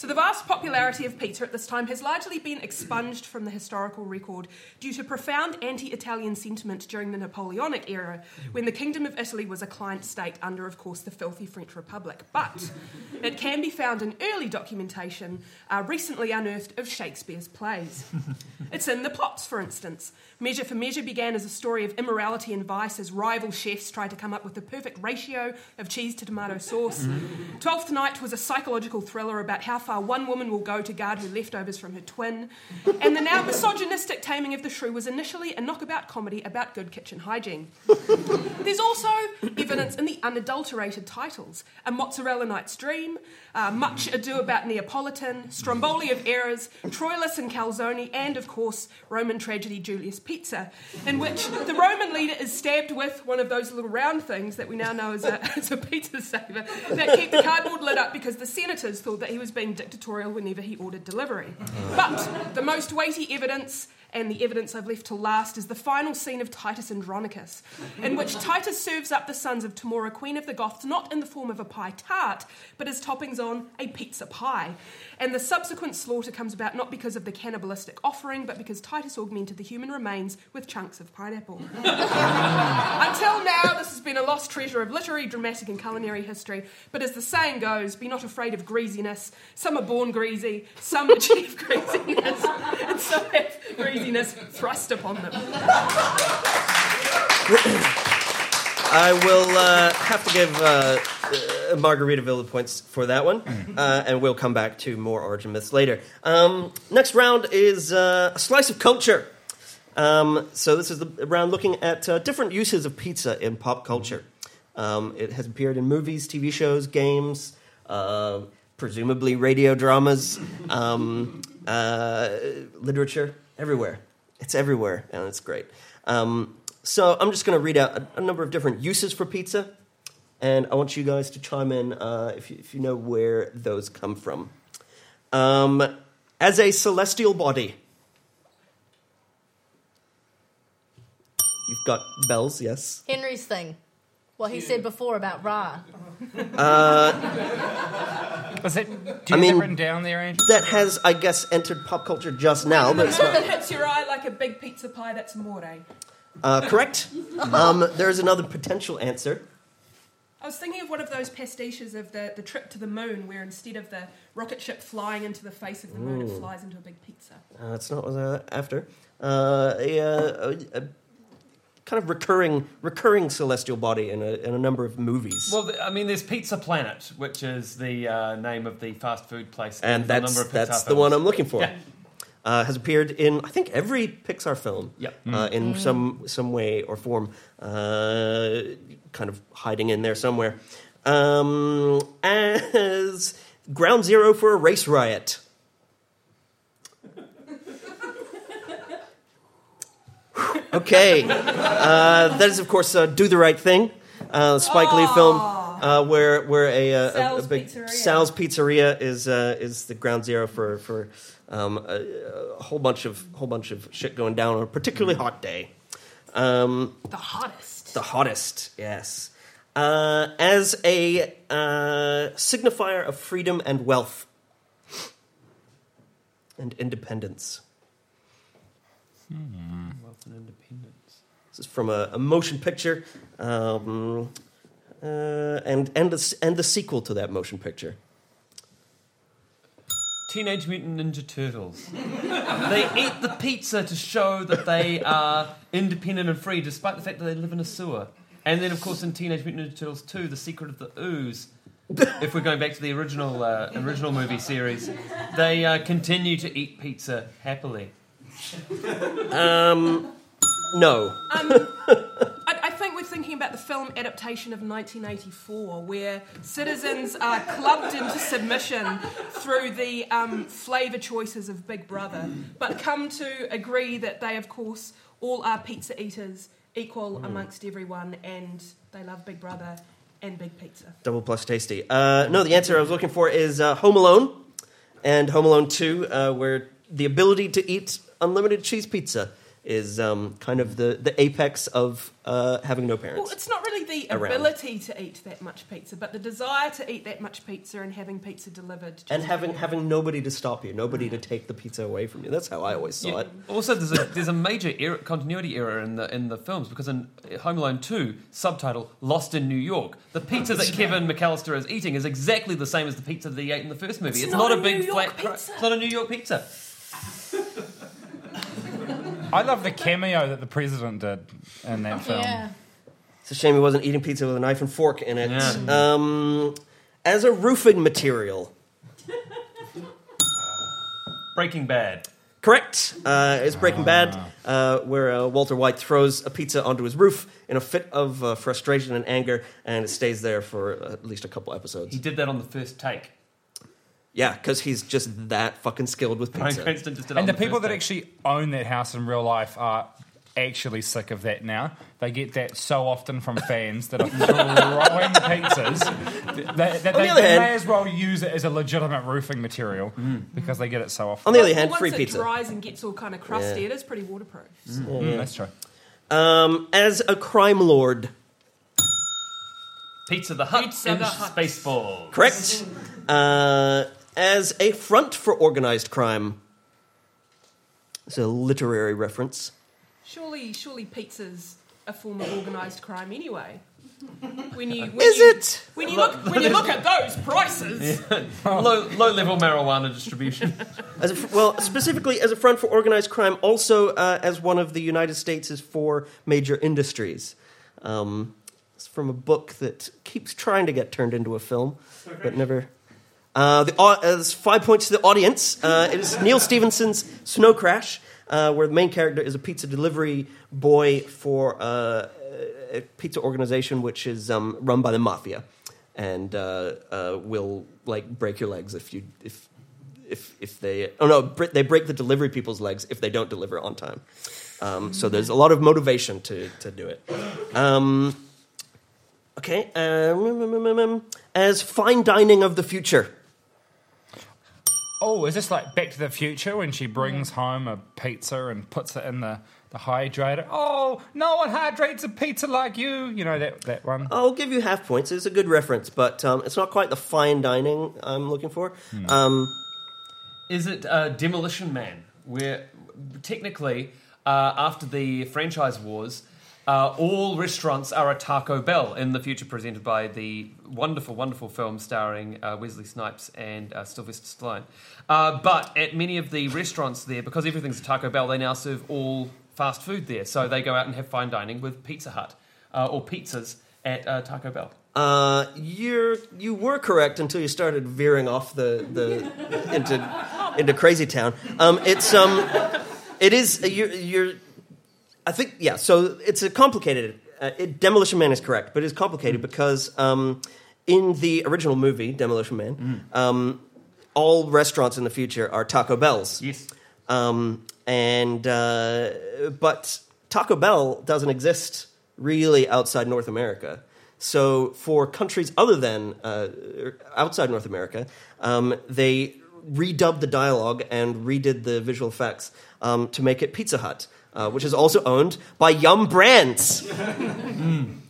So, the vast popularity of pizza at this time has largely been expunged from the historical record due to profound anti Italian sentiment during the Napoleonic era, when the Kingdom of Italy was a client state under, of course, the filthy French Republic. But [laughs] it can be found in early documentation, uh, recently unearthed, of Shakespeare's plays. [laughs] It's in the plots, for instance. Measure for Measure began as a story of immorality and vice as rival chefs tried to come up with the perfect ratio of cheese to tomato sauce. [laughs] Twelfth Night was a psychological thriller about how one woman will go to guard her leftovers from her twin. And the now misogynistic Taming of the Shrew was initially a knockabout comedy about good kitchen hygiene. There's also evidence in the unadulterated titles A Mozzarella Night's Dream, uh, Much Ado About Neapolitan, Stromboli of Errors, Troilus and Calzone, and of course, Roman tragedy Julius Pizza, in which the Roman leader is stabbed with one of those little round things that we now know as a, [laughs] as a pizza saver that keep the cardboard lid up because the senators thought that he was being dictatorial whenever he ordered delivery. But the most weighty evidence and the evidence I've left to last is the final scene of Titus Andronicus, in which [laughs] Titus serves up the sons of Tamora, queen of the Goths, not in the form of a pie tart, but as toppings on a pizza pie. And the subsequent slaughter comes about not because of the cannibalistic offering, but because Titus augmented the human remains with chunks of pineapple. [laughs] Until now, this has been a lost treasure of literary, dramatic, and culinary history. But as the saying goes, be not afraid of greasiness. Some are born greasy, some [laughs] achieve greasiness, and some have greasiness thrust upon them.
I will uh, have to give uh, uh, Margaritaville the points for that one, uh, and we'll come back to more origin myths later. Um, next round is uh, a slice of culture. Um, so this is the round looking at uh, different uses of pizza in pop culture. Um, it has appeared in movies, TV shows, games, uh, presumably radio dramas, um, uh, literature, everywhere. It's everywhere, and it's great. Um, so I'm just going to read out a, a number of different uses for pizza, and I want you guys to chime in uh, if, you, if you know where those come from. Um, as a celestial body, you've got bells, yes.
Henri's thing. What he said before about Ra.
Was it? Do you
I
have
mean-
that written down there, Andrew?
That has, I guess, entered pop culture just now, but it's not
that hits your eye like a big pizza pie, that's amore.
uh, correct. Um, there's another potential answer.
I was thinking of one of those pastiches of the, the trip to the moon, where instead of the rocket ship flying into the face of the moon, it flies into a big pizza.
Uh, that's not what I was after. Uh, a, uh, a, a kind of recurring, recurring celestial body in a, in a number of movies.
Well, I mean, there's Pizza Planet, which is the uh, name of the fast food place.
and
in a
that's
number of
that's the one I'm looking for.
Yeah.
Uh, has appeared in I think every Pixar film.
Yep.
Uh, in some some way or form, uh, kind of hiding in there somewhere. Um, as ground zero for a race riot. Okay, uh, that is of course uh, "Do the Right Thing," uh, Spike Lee film, uh, where where a, uh, a, a
Sal's
big
Pizzeria.
Sal's Pizzeria is uh, is the ground zero for for um, a, a whole bunch of whole bunch of shit going down on a particularly hot day. Um,
The hottest.
the hottest, yes. Uh, as a uh, signifier of freedom and wealth and independence.
Wealth and independence.
This is from a, a motion picture, um, uh, and and the, and the sequel to that motion picture.
Teenage Mutant Ninja Turtles. [laughs] they eat the pizza to show that they are independent and free, despite the fact that they live in a sewer. And then, of course, in Teenage Mutant Ninja Turtles 2, The Secret of the Ooze, [laughs] if we're going back to the original uh, original movie series, they uh, continue to eat pizza happily.
Um, no,
I, I think we're thinking about the film adaptation of 1984, where citizens are clubbed into submission through the um, flavour choices of Big Brother, but come to agree that they, of course, all are pizza eaters, equal amongst everyone, and they love Big Brother and Big Pizza.
Double plus tasty. Uh, no, the answer I was looking for is uh, Home Alone and Home Alone 2, uh, where the ability to eat unlimited cheese pizza is um, kind of the, the apex of uh, having no parents.
Well, it's not really the
Around.
ability to eat that much pizza, but the desire to eat that much pizza and having pizza delivered. just
And having having nobody to stop you, nobody to take the pizza away from you. That's how I always saw
Yeah.
it.
Also, there's a there's a major error, continuity error in the in the films because in Home Alone Two, subtitle "Lost in New York," the pizza that Kevin McAllister is eating is exactly the same as the pizza that he ate in the first movie. It's,
It's not
a
a
big
New York
flat. cra-
pizza.
It's not a New York pizza.
I love the cameo that the president did in that film.
Yeah.
It's a shame he wasn't eating pizza with a knife and fork in it.
Yeah.
Um, as a roofing material,
Breaking Bad.
correct. Uh, is Breaking Bad, uh, where uh, Walter White throws a pizza onto his roof in a fit of uh, frustration and anger, and it stays there for at least a couple episodes.
He did that on the first take.
Yeah, because he's just that fucking skilled with
Bryan
pizza.
Cranston just did it
And
on
the
the
people that
take.
actually own that house in real life are actually sick of that now. They get that so often from fans that are [laughs] throwing pizzas that, that
On the
they,
other
they
hand-
may as well use it as a legitimate roofing material because they get it so often.
On the other
But
hand,
once
free
it
pizza.
dries and gets all kind of crusty,
Yeah.
it is pretty waterproof.
Mm, that's true.
Um, as a crime lord,
Pizza the Hut
Pizza
in
the Hut.
Spaceballs.
correct. Uh, as a front for organized crime, it's a literary reference.
Surely, surely pizza's a form of organised crime anyway. When you, when
Is
you,
it?
When you look, when you look at those prices,
low low level marijuana distribution. [laughs]
As a, fr- well, specifically as a front for organized crime, also uh, as one of the United States' four major industries. Um, it's from a book that keeps trying to get turned into a film, but never. Uh, the, uh, five points to the audience. Uh, it is Neal Stephenson's Snow Crash, uh, where the main character is a pizza delivery boy for uh, a pizza organization which is um, run by the mafia, and will like break your legs if you if if if they oh no they break the delivery people's legs if they don't deliver on time. Um, so there's a lot of motivation to to do it. Um, okay, um, as fine dining of the future.
Oh, is this like Back to the Future when she brings home a pizza and puts it in the, the hydrator? Oh, no one hydrates a pizza like you. You know that, that one?
I'll give you half points. It's a good reference, but um, it's not quite the fine dining I'm looking for. Um,
Is it uh, Demolition Man? Where technically, uh, after the franchise wars, uh, all restaurants are a Taco Bell in the future, presented by the wonderful, wonderful film starring uh, Wesley Snipes and uh, Sylvester Stallone. Uh, but at many of the restaurants there, because everything's a Taco Bell, they now serve all fast food there. So they go out and have fine dining with Pizza Hut uh, or pizzas at uh, Taco Bell.
Uh, you're you were correct until you started veering off the, the [laughs] into into crazy town. Um, it's um, it is you're, you're I think yeah. So it's a complicated. Uh, it, Demolition Man is correct, but it's complicated because um, in the original movie Demolition Man, um, all restaurants in the future are Taco Bells.
Yes.
Um, and uh, but Taco Bell doesn't exist really outside North America. So for countries other than uh, outside North America, um, they redubbed the dialogue and redid the visual effects um, to make it Pizza Hut, uh, which is also owned by Yum Brands. [laughs]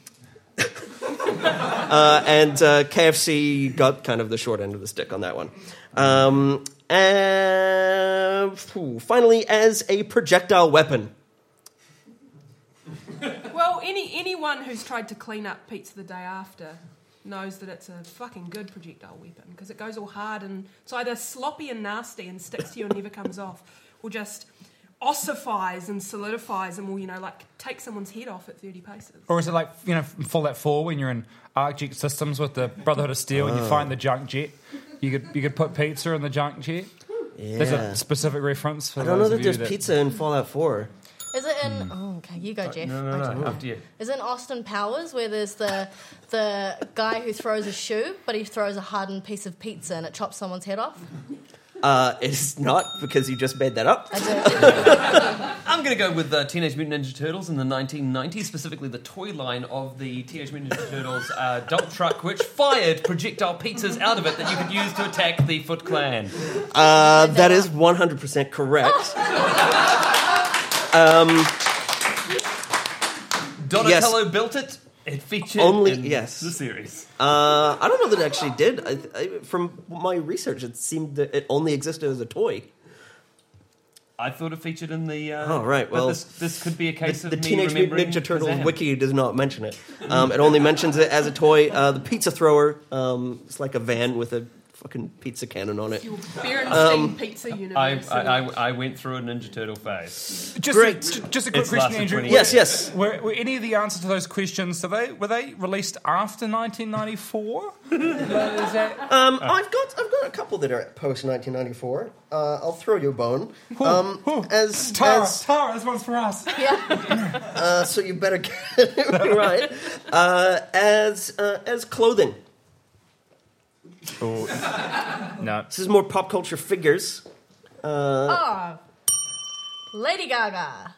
Uh, and uh, KFC got kind of the short end of the stick on that one. Um, and phew, finally, as a projectile weapon.
well, any anyone who's tried to clean up pizza the day after knows that it's a fucking good projectile weapon because it goes all hard and it's either sloppy and nasty and sticks to you and never comes off, or just ossifies and solidifies and will you know like take someone's head off at 30 paces.
Or is it like, you know, Fallout 4 when you're in ArcJet Systems with the Brotherhood of Steel and you oh. find the junk jet? You could, you could put pizza in the junk jet? There's a specific reference for
I don't know
those
that there's
that
pizza in Fallout 4.
Is it in? Hmm. Oh, Okay, you go, Jeff.
No, no,
Okay.
no. After you.
Isn't Austin Powers where there's the the guy who throws a shoe, but he throws a hardened piece of pizza and it chops someone's head off?
Uh, it's not because you just made that up.
I did. [laughs]
I'm going to go with uh, Teenage Mutant Ninja Turtles in the 1990s, specifically the toy line of the Teenage Mutant Ninja Turtles uh, dump truck, which fired projectile pizzas out of it that you could use to attack the Foot Clan.
Uh, that is 100% correct. [laughs]
Donatello built it. It featured
Only-
in
yes.
the series.
Uh, I don't know that it actually did. I, I, from my research, it seemed that it only existed as a toy.
I thought it featured in the. Uh,
Oh, right, well,
this, this could be a case
The,
of
the
me
Teenage Mutant
remembering
Ninja Turtles
Kazam.
wiki does not mention it. Um, it only mentions it as a toy. Uh, the pizza thrower, um, it's like a van with a fucking pizza cannon on it.
Your Berenstein
Um,
Pizza
I,
University.
I, I, I went through a Ninja Turtle phase.
Just
Great.
A, just a quick
It's
question,
lasted
Andrew.
20
Were-
Yes, yes.
Were, were any of the answers to those questions, so they, were they released after 1994? [laughs] Is that,
Um, I've got I've got a couple that are post 1994. Uh, I'll throw you a bone. Um, as,
Tara,
as
Tara, this one's for us.
yeah. [laughs]
uh, so you better get [laughs] it right. Uh, as uh, as clothing.
No.
This is more pop culture figures.
Uh, oh. Lady Gaga.
Mm,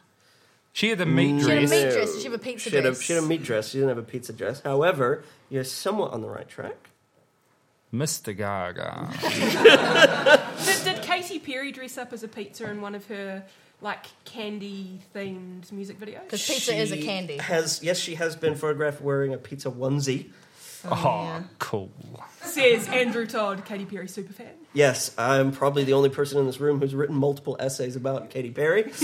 she had a meat dress.
She had a meat dress. Did she have a pizza
She had a,
dress?
she had a meat dress. She didn't have a pizza dress. However, you're somewhat on the right track.
Mr. Gaga. [laughs]
Did, did Katy Perry dress up as a pizza in one of her like candy themed music videos?
Because pizza is a candy.
Has yes, she has been photographed wearing a pizza onesie.
Oh, cool.
Says Andrew Todd, Katy Perry superfan.
Yes, I'm probably the only person in this room who's written multiple essays about Katy Perry. [laughs]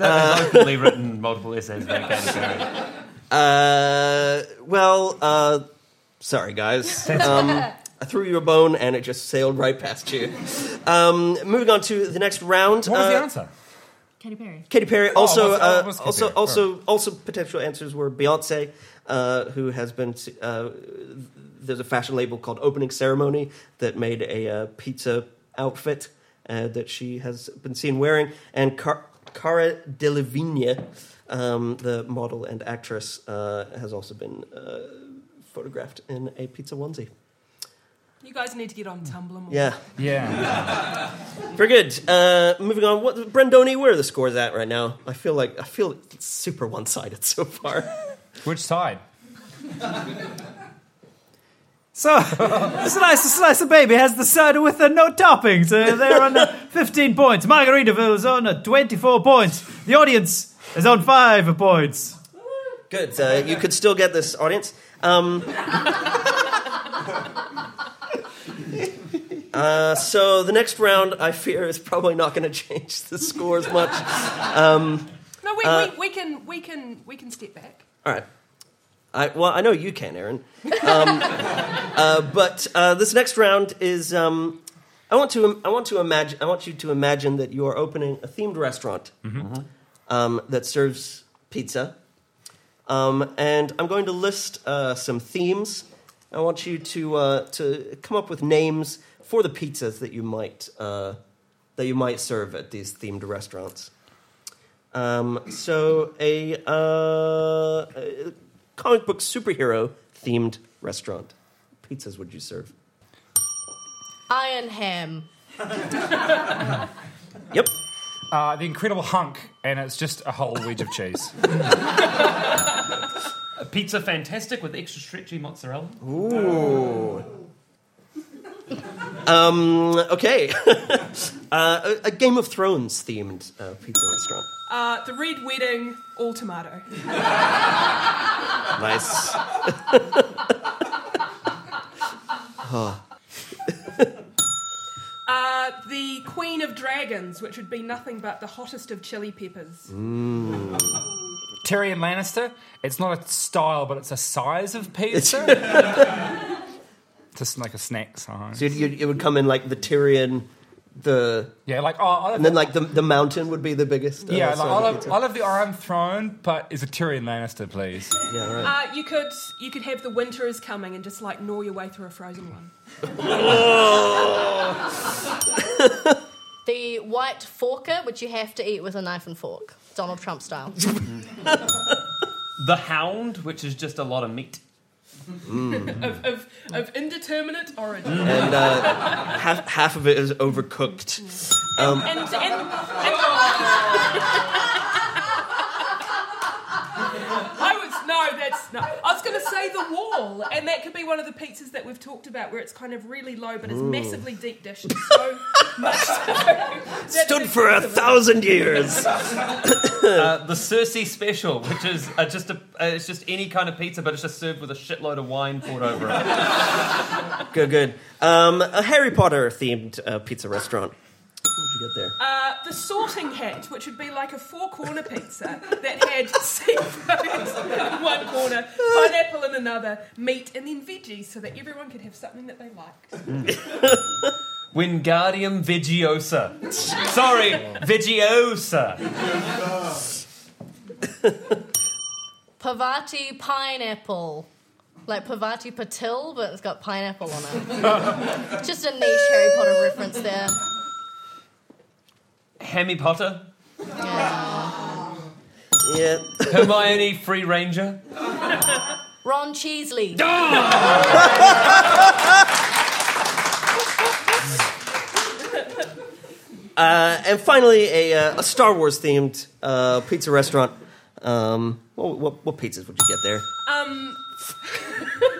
I've openly written multiple essays about Katy Perry.
Uh, well, uh, sorry guys. Um, I threw you a bone and it just sailed right past you. Um, moving on to the next round.
What was the
uh,
answer?
Katy Perry.
Katy Perry. Also,
it was- oh,
uh,
it was Katy
also,
Perry.
also, also, potential answers were Beyonce, uh, who has been. Uh, there's a fashion label called Opening Ceremony that made a uh, pizza outfit uh, that she has been seen wearing, and Car- Cara Delevingne, um, the model and actress, uh, has also been uh, photographed in a pizza onesie.
You guys need to get on Tumblr more.
Yeah,
Yeah. [laughs]
very good. Uh, moving on. What Brendoni? Where are the scores at right now? I feel like I feel super one-sided so far. [laughs]
Which side?
So, a slice, a slice of baby has the cider with the no toppings. Uh, they're on uh, [laughs] 15 points. Margaritaville is on uh, 24 points. The audience is on 5 points.
Good. Uh, you could still get this audience. Um, [laughs] uh, so the next round, I fear, is probably not going to change the scores much.
No, we,
Uh,
we, we can we can we can step back.
All right. I, well, I know you can, Erin. Um, [laughs] uh, but uh, this next round is. Um, I want to. I want to imagine. I want you to imagine that you are opening a themed restaurant um, that serves pizza, um, and I'm going to list uh, some themes. I want you to uh, to come up with names for the pizzas that you might uh, that you might serve at these themed restaurants. Um, so a, uh, a comic book superhero themed restaurant. Pizzas would you serve?
Iron Ham. [laughs]
Yep.
Uh, the Incredible Hunk, and it's just a whole wedge of cheese.
A pizza fantastic with extra stretchy mozzarella.
Ooh. Um, okay. [laughs] uh, a, a Game of Thrones themed uh, pizza restaurant.
Uh, the Red Wedding, all tomato.
Nice. [laughs]
Uh, the Queen of Dragons, which would be nothing but the hottest of chili peppers.
Tyrion Lannister, it's not a style, but it's a size of [laughs] pizza. Just like a snack size.
So you it would come in like the Tyrion, the
Yeah, like, oh, I love,
and then like the the mountain would be the biggest. uh,
yeah, like,
side
I
of
love,
pizza.
I love the Iron Throne, but is a Tyrion Lannister, please.
Yeah, right.
Uh, you could you could have the winter is coming and just like gnaw your way through a frozen one. [laughs]
The white forker, which you have to eat with a knife and fork, Donald Trump style. [laughs]
The hound, which is just a lot of meat.
Of, of, of indeterminate origin.
and uh, half half of it is overcooked. Um,
And, and, and I was no. I was going to say the wall, and that could be one of the pizzas that we've talked about, where it's kind of really low, but it's massively deep dish. and So [laughs] much so
stood for a thousand years. [laughs]
Uh, the Cersei special, which is uh, just a, uh, it's just any kind of pizza, but it's just served with a shitload of wine poured over it.
Good, good. Um, a Harry Potter themed uh, pizza restaurant. What did you get there?
Uh, the sorting hat, which would be like a four corner pizza that had seafood in one corner, pineapple in another, meat, and then veggies so that everyone could have something that they liked. [laughs]
Wingardium Vegiosa. Sorry, Vegiosa. [laughs]
Parvati pineapple. Like Parvati Patil, but it's got pineapple on it. [laughs] Just a niche Harry Potter reference there.
Hammy Potter.
Yeah.
Yeah. [laughs]
Hermione Free Ranger.
Ron Cheesley. [laughs]
Uh, and finally, a, uh, a Star Wars themed uh, pizza restaurant. Um, what, what, what pizzas would you get there?
Um, the [laughs]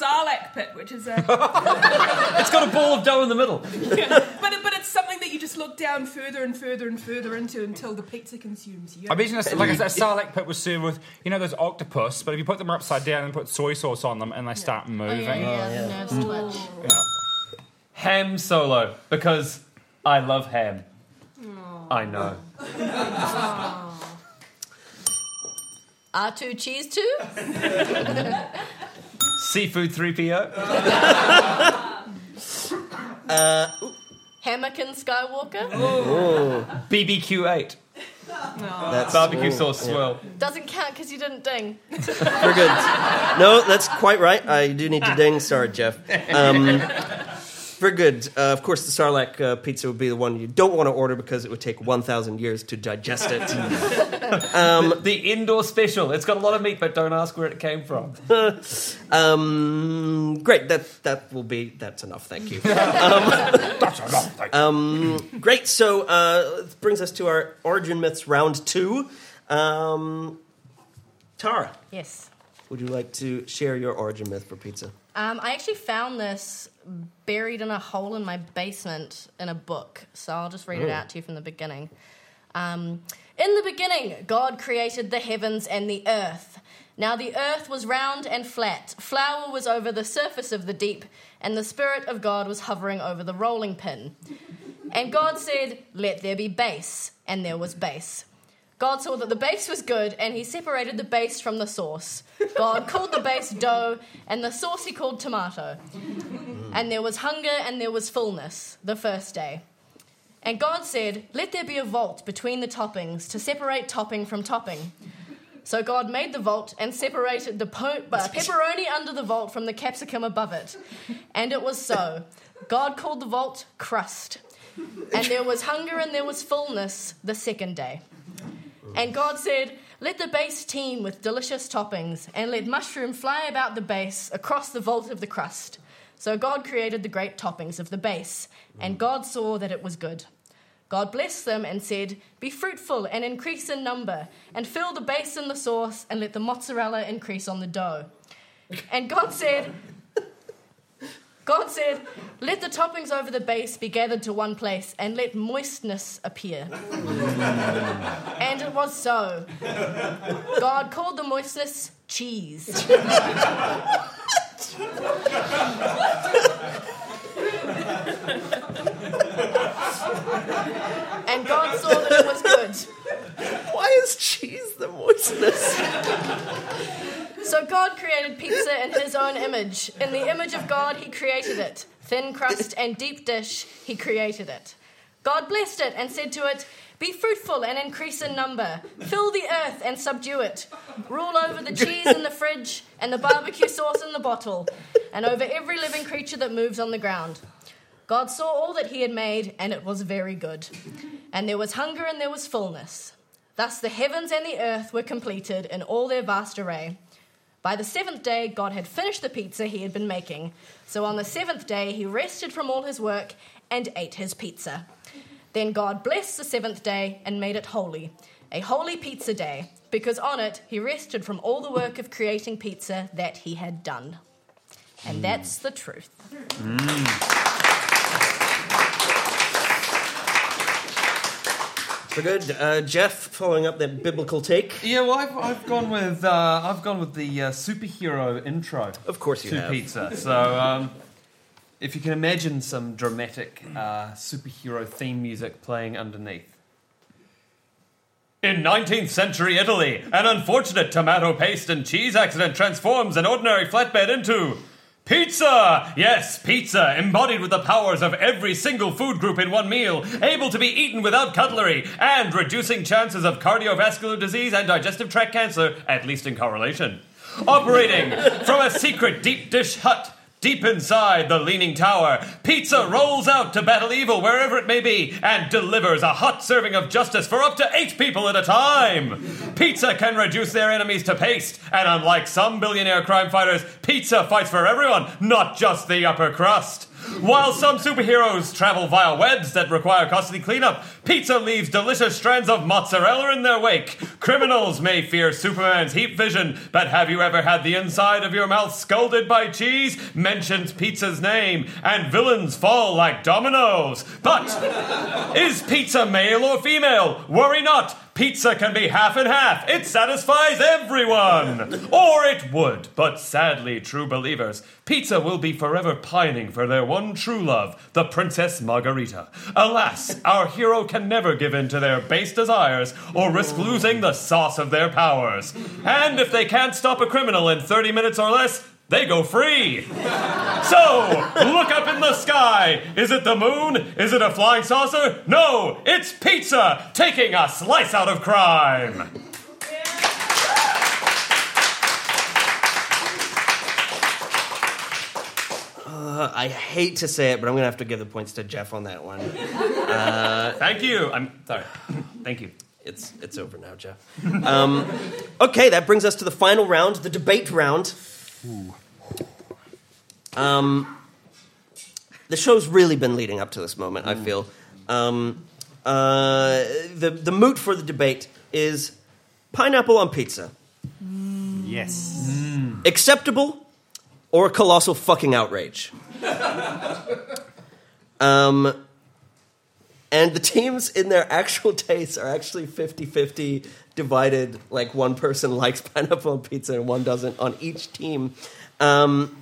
Sarlacc pit, which is um, a. [laughs]
It's got a ball of dough in the middle. [laughs]
but, but it's something that you just look down further and further and further into until the pizza consumes you.
I imagine a, like a, a sarlacc pit was served with, you know, those octopus, but if you put them upside down and put soy sauce on them and they start
Oh,
moving.
yeah, yeah, the nerves. Mm.
Yeah.
Ham solo, because I love ham. I know.
R2 cheese 2?
Seafood 3PO.
Hammock and Skywalker?
BBQ8.
That's
Barbecue
ooh,
sauce
yeah.
swirl.
Doesn't count because you didn't ding.
We're good. No, that's quite right. I do need to [laughs] ding. Sorry, Jeff. Um, very good. Uh, of course, the Sarlacc uh, pizza would be the one you don't want to order because it would take 1,000 years to digest it. [laughs]
The Endor special. It's got a lot of meat, but don't ask where it came from. [laughs]
Um, great. That that will be. That's enough. Thank you. [laughs]
That's enough. Thank you.
Um, great. So uh, this brings us to our origin myths round two. Um, Tara,
Yes.
would you like to share your origin myth for pizza?
Um, I actually found this buried in a hole in my basement in a book, so I'll just read it out to you from the beginning. Um, in the beginning, God created the heavens and the earth. Now the earth was round and flat, flour was over the surface of the deep, and the Spirit of God was hovering over the rolling pin. And God said, Let there be base, and there was base. God saw that the base was good, and he separated the base from the sauce. God called the base dough, and the sauce he called tomato. And there was hunger, and there was fullness the first day. And God said, Let there be a vault between the toppings to separate topping from topping. So God made the vault and separated the po- uh, pepperoni under the vault from the capsicum above it. And it was so. God called the vault crust. And there was hunger and there was fullness the second day. And God said, Let the base teem with delicious toppings, and let mushroom fly about the base across the vault of the crust. So God created the great toppings of the base, and God saw that it was good. God blessed them and said, Be fruitful and increase in number, and fill the base in the sauce, and let the mozzarella increase on the dough. And God said, God said, Let the toppings over the base be gathered to one place, and let moistness appear. [laughs] and it was so. God called the moistness cheese. [laughs] and God saw that it was good.
Why is cheese the moistness?
So God created pizza in his own image. In the image of God, he created it. Thin crust and deep dish, he created it. God blessed it and said to it, Be fruitful and increase in number. Fill the earth and subdue it. Rule over the cheese in the fridge and the barbecue sauce in the bottle, and over every living creature that moves on the ground. God saw all that he had made, and it was very good. And there was hunger and there was fullness. Thus the heavens and the earth were completed in all their vast array. By the seventh day, God had finished the pizza he had been making. So on the seventh day, he rested from all his work and ate his pizza. Then God blessed the seventh day and made it holy, a holy pizza day, because on it he rested from all the work of creating pizza that he had done. And that's the truth. Mm.
So good. Uh, Jeff, following up that biblical take.
Yeah, well, I've, I've gone with uh, I've gone with the uh, superhero intro
Of course you
to
have.
pizza. So, um, if you can imagine some dramatic uh, superhero theme music playing underneath. In 19th century Italy, an unfortunate tomato paste and cheese accident transforms an ordinary flatbed into pizza! Yes, pizza, embodied with the powers of every single food group in one meal, able to be eaten without cutlery, and reducing chances of cardiovascular disease and digestive tract cancer, at least in correlation. Operating from a secret deep dish hut Deep inside the Leaning Tower, pizza rolls out to battle evil wherever it may be and delivers a hot serving of justice for up to eight people at a time. Pizza can reduce their enemies to paste, and unlike some billionaire crime fighters, pizza fights for everyone, not just the upper crust. While some superheroes travel via webs that require costly cleanup, pizza leaves delicious strands of mozzarella in their wake. Criminals may fear Superman's heat vision, but have you ever had the inside of your mouth scalded by cheese? Mentions pizza's name, and villains fall like dominoes. But is pizza male or female? Worry not. Pizza can be half and half. It satisfies everyone. Or it would. But sadly, true believers, pizza will be forever pining for their one true love, the Princess Margarita. Alas, our hero can never give in to their base desires or risk losing the sauce of their powers. And if they can't stop a criminal in 30 minutes or less, they go free. So, look up in the sky. Is it the moon? Is it a flying saucer? No, it's pizza taking a slice out of crime.
Uh, I hate to say it, but I'm going to have to give the points to Jeff on that one.
Thank you. I'm sorry. Thank you.
It's it's over now, Jeff. Um, okay, that brings us to the final round, the debate round. Um, the show's really been leading up to this moment. I feel um, uh, the the moot for the debate is pineapple on pizza
Yes.
acceptable or a colossal fucking outrage. um, and the teams in their actual tastes are actually 50 50 divided, like one person [laughs] likes pineapple on pizza and one doesn't on each team. Um,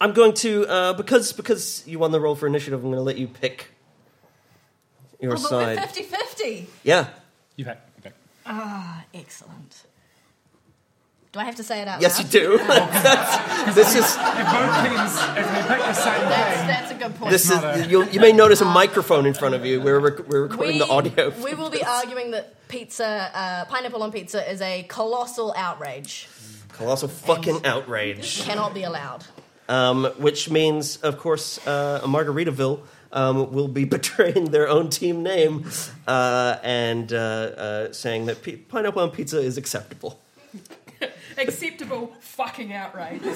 I'm going to, uh, because, because you won the role for initiative, I'm going to let you pick your
Oh, but we're
side.
50 50.
Yeah.
You pick. You pick.
Ah, excellent. Do I have to say it out
Yes, you
loud?
do. [laughs] That's- this is.
If both teams, if they pick the same
That's,
thing,
that's a good point.
This is
a-
you'll, you may notice a microphone in front of you. We're rec- we're recording the audio. [laughs]
we will be arguing that pizza, uh, pineapple on pizza, is a colossal outrage.
Colossal fucking outrage.
Cannot be allowed.
Um, which means, of course, uh, Margaritaville um, will be [laughs] betraying their own team name uh, and uh, uh, saying that pi- pineapple on pizza is acceptable.
Acceptable fucking outrage. [laughs]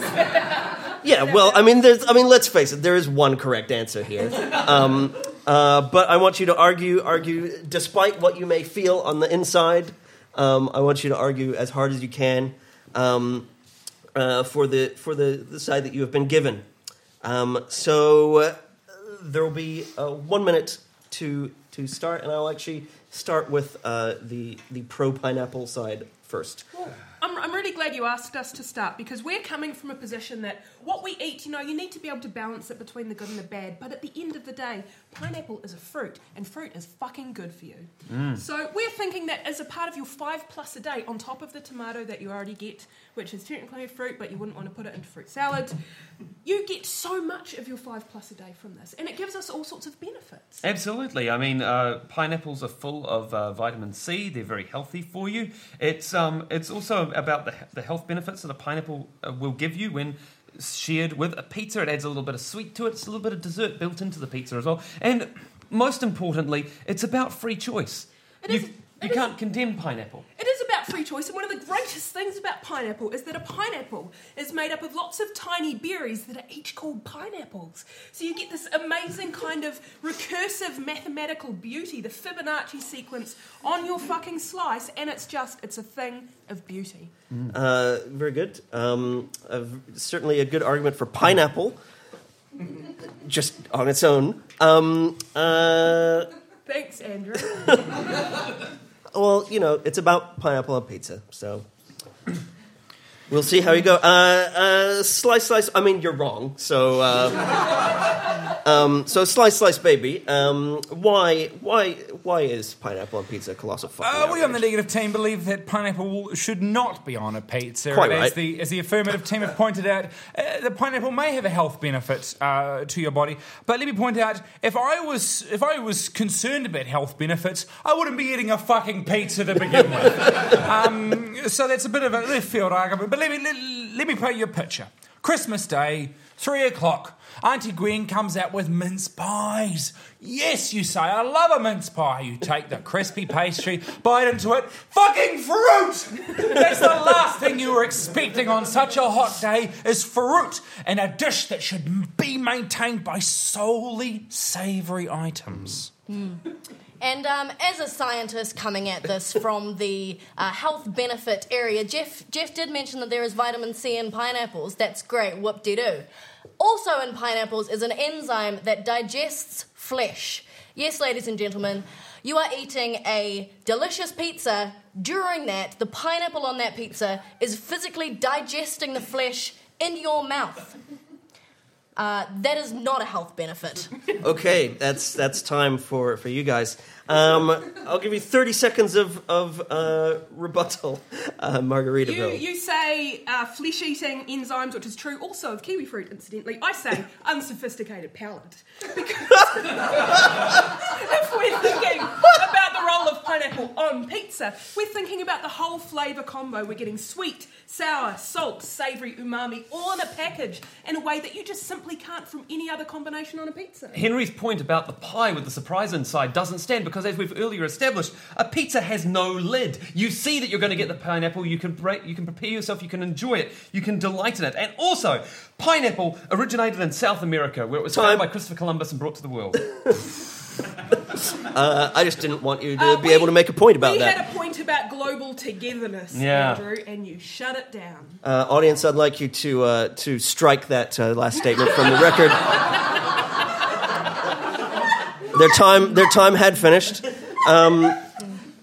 Yeah, well, I mean, there's, I mean, let's face it. There is one correct answer here, um, uh, but I want you to argue, argue, despite what you may feel on the inside. Um, I want you to argue as hard as you can um, uh, for the for the, the side that you have been given. Um, so uh, there will be uh, one minute to to start, and I'll actually start with uh, the the pro pineapple side first.
I'm, I'm really glad you asked us to start because we're coming from a position that what we eat, you know, you need to be able to balance it between the good and the bad. But at the end of the day, pineapple is a fruit, and fruit is fucking good for you. So we're thinking that as a part of your five plus a day, on top of the tomato that you already get, which is technically a fruit, but you wouldn't want to put it into fruit salad, you get so much of your five plus a day from this, and it gives us all sorts of benefits.
Absolutely. I mean, uh, pineapples are full of uh, vitamin C. They're very healthy for you. It's um, it's also about the, the health benefits that a pineapple uh, will give you when shared with a pizza. It adds a little bit of sweet to it. It's a little bit of dessert built into the pizza as well. And most importantly, it's about free choice.
It
you
is-
you can't condemn pineapple.
It is free choice, and one of the greatest things about pineapple is that a pineapple is made up of lots of tiny berries that are each called pineapples. So you get this amazing kind of recursive mathematical beauty, the Fibonacci sequence on your fucking slice, and it's just, it's a thing of beauty.
Uh, very good. Um, uh, certainly a good argument for pineapple, just on its own. Um, uh,
Thanks, Andrew. [laughs]
well, you know, it's about pineapple on pizza, so we'll see how you go. Uh, uh, slice, slice. I mean, you're wrong. So, uh, um, so slice, slice, baby. Um, why, why, why is pineapple on pizza a colossal fucking
Uh, we on the negative team believe that pineapple should not be on a pizza.
Quite right.
As the, as the affirmative team have pointed out, uh, the pineapple may have a health benefit uh, to your body. But let me point out, if I was if I was concerned about health benefits, I wouldn't be eating a fucking pizza to begin with. [laughs] um, so that's a bit of a left field argument. But let me let, let me paint you a picture. Christmas Day, three o'clock. Auntie Gwen comes out with mince pies. Yes, you say, I love a mince pie. You take the crispy pastry, bite into it. Fucking fruit! That's the last thing you were expecting on such a hot day is fruit and a dish that should be maintained by solely savoury items. Hmm.
And um, as a scientist coming at this [laughs] from the uh, health benefit area, Jeff Jeff did mention that there is vitamin C in pineapples. That's great, whoop de doo. Also in pineapples is an enzyme that digests flesh. Yes, ladies and gentlemen, you are eating a delicious pizza. During that, the pineapple on that pizza is physically digesting the flesh in your mouth. Uh, that is not a health benefit.
Okay, that's that's time for for you guys. Um, I'll give you thirty seconds of of uh, rebuttal, uh,
You,
Margaritaville.
you say uh, flesh eating enzymes, which is true also of kiwi fruit, incidentally. I say [laughs] unsophisticated palate. Because [laughs] if we're thinking about the role of pineapple on pizza, we're thinking about the whole flavour combo. We're getting sweet, sour, salt, savoury, umami all in a package in a way that you just simply can't from any other combination on a pizza.
Henri's point about the pie with the surprise inside doesn't stand because, as we've earlier established, a pizza has no lid. You see that you're going to get the pineapple. You can break, you can prepare yourself. You can enjoy it. You can delight in it. And also, pineapple originated in South America, where it was found by Christopher Columbus and brought to the world. [laughs]
Uh, I just didn't want you to
Uh,
be
we-
able to make a point about
we
that.
had a point about global togetherness,
Yeah.
Andrew, and you shut it down.
Uh, audience, I'd like you to uh, to strike that uh, last statement from the record. [laughs] their time their time had finished. Um,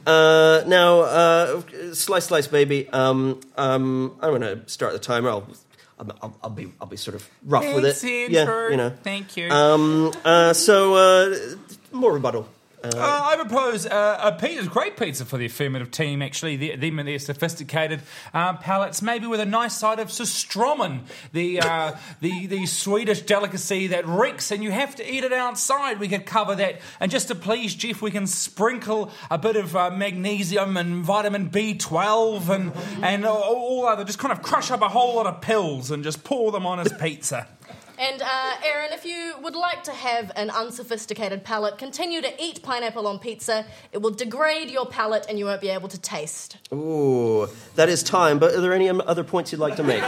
uh, now, uh, slice, slice, baby. Um, um, I'm going to start the timer. I'll, I'll, I'll be I'll be sort of rough with it.
Andrew.
Yeah, you know.
Thank you.
Um, uh, so uh, more rebuttal.
Uh, I propose uh, a pizza, great pizza for the affirmative team. Actually, the, them and their sophisticated uh, palates, maybe with a nice side of surströmming, the uh, the the Swedish delicacy that reeks, and you have to eat it outside. We could cover that, and just to please Jeff, we can sprinkle a bit of uh, magnesium and vitamin B twelve and and all other. Just kind of crush up a whole lot of pills and just pour them on his pizza.
And uh, Erin, if you would like to have an unsophisticated palate, continue to eat pineapple on pizza. It will degrade your palate and you won't be able to taste.
Ooh, that is time. But are there any um, other points you'd like to make?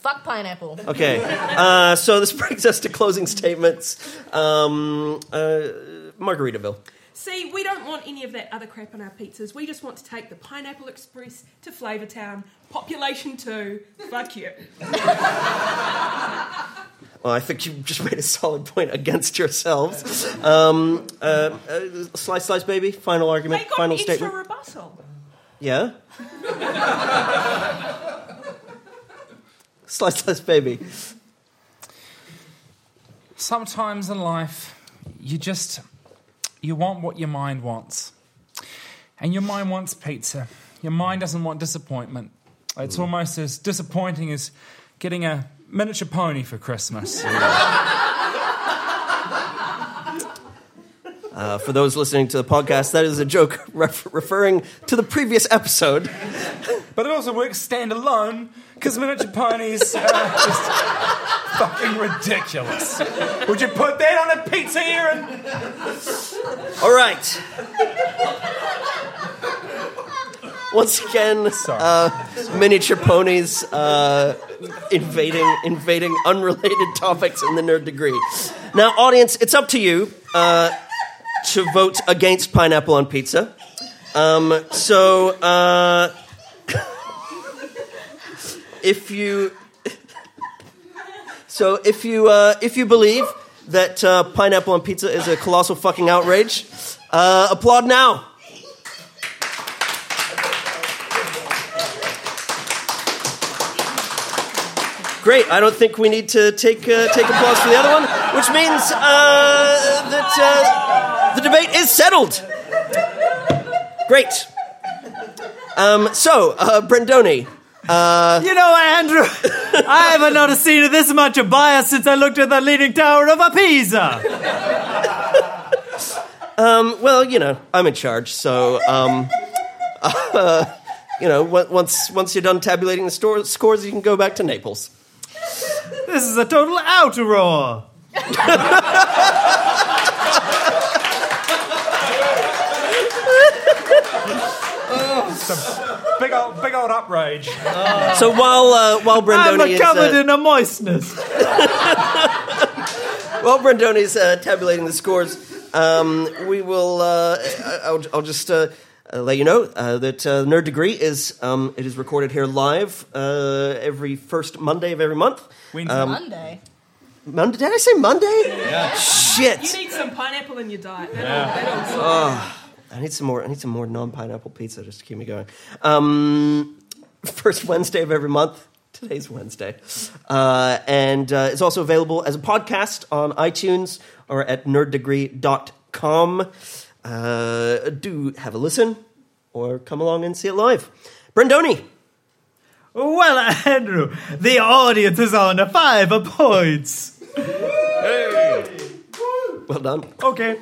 Fuck pineapple.
Okay, uh, so this [laughs] brings us to closing statements. Um, uh, Margaritaville.
See, we don't want any of that other crap on our pizzas. We just want to take the Pineapple Express to Flavortown. Population two. Fuck you. [laughs]
Well, I think you just made a solid point against yourselves. Um, uh, uh, slice, slice, baby. Final argument.
They got
Final
an extra
statement.
rebuttal.
Yeah. [laughs] slice, slice, baby.
Sometimes in life, you just you want what your mind wants, and your mind wants pizza. Your mind doesn't want disappointment. It's almost as disappointing as getting a miniature pony for Christmas. [laughs]
Uh, for those listening to the podcast, that is a joke [laughs] ref- referring to the previous episode.
But it also works standalone because miniature ponies are just fucking ridiculous. Would you put that on a pizza, Erin?
All right. Once again, uh, miniature ponies uh, invading invading unrelated topics in the nerd degree. Now, audience, it's up to you uh, to vote against pineapple on pizza. Um, so, uh, if you so if you uh, if you believe that uh, pineapple on pizza is a colossal fucking outrage, uh, applaud now. Great. I don't think we need to take uh, take applause for the other one, which means uh, that uh, the debate is settled. Great. Um, so, uh,
You know, Andrew, I haven't noticed seen this much of bias since I looked at the leaning tower of a Pisa.
well, you know, I'm in charge, so um, uh, you know, on- once once you're done tabulating the store, scores, you can go back to Naples.
This is a total outroar. [laughs]
Big old, big old.
So while uh, while
I'm
Brendoni is
covered
uh,
in a moistness. [laughs]
while Brendoni is uh, tabulating the scores, um, we will. Uh, I- I'll, I'll just. Uh, uh, let you know uh, that uh, Nerd Degree is um, it is recorded here live uh, every first Monday of every month.
Wednesday.
Monday.
Monday? Did I say Monday? Yeah. Shit.
You need some pineapple in your diet. That'll, that'll
I need some more. I need some more non-pineapple pizza just to keep me going. Um, [laughs] first Wednesday of every month. Today's Wednesday, uh, and uh, it's also available as a podcast on iTunes or at nerddegree.com. Uh, do have a listen or come along and see it live. Brendoni,
Well, Andrew, the audience is on a five points.
well done.
Okay.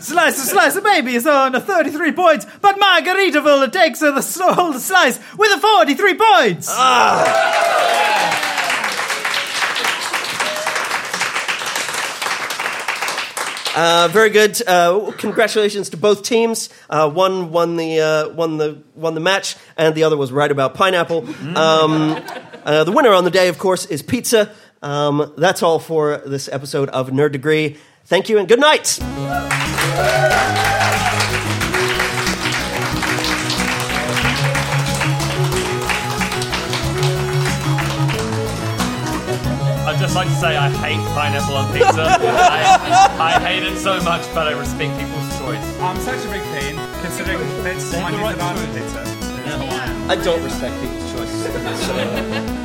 Slice of Slice of Baby is on a 33 points, but Margaritaville takes the whole slice with a 43 points.
Uh, very good. Uh, congratulations to both teams. Uh, one won the uh, won the won the match, and the other was right about pineapple. Um, uh, the winner on the day, of course, is pizza. Um, that's all for this episode of Nerd Degree. Thank you and good night.
I'd just like to say I hate pineapple on pizza. I, I hate it so much, but I respect people's choice.
I'm such a big fan, considering that's my
the right
desert island pizza.
I don't respect people's choices. [laughs]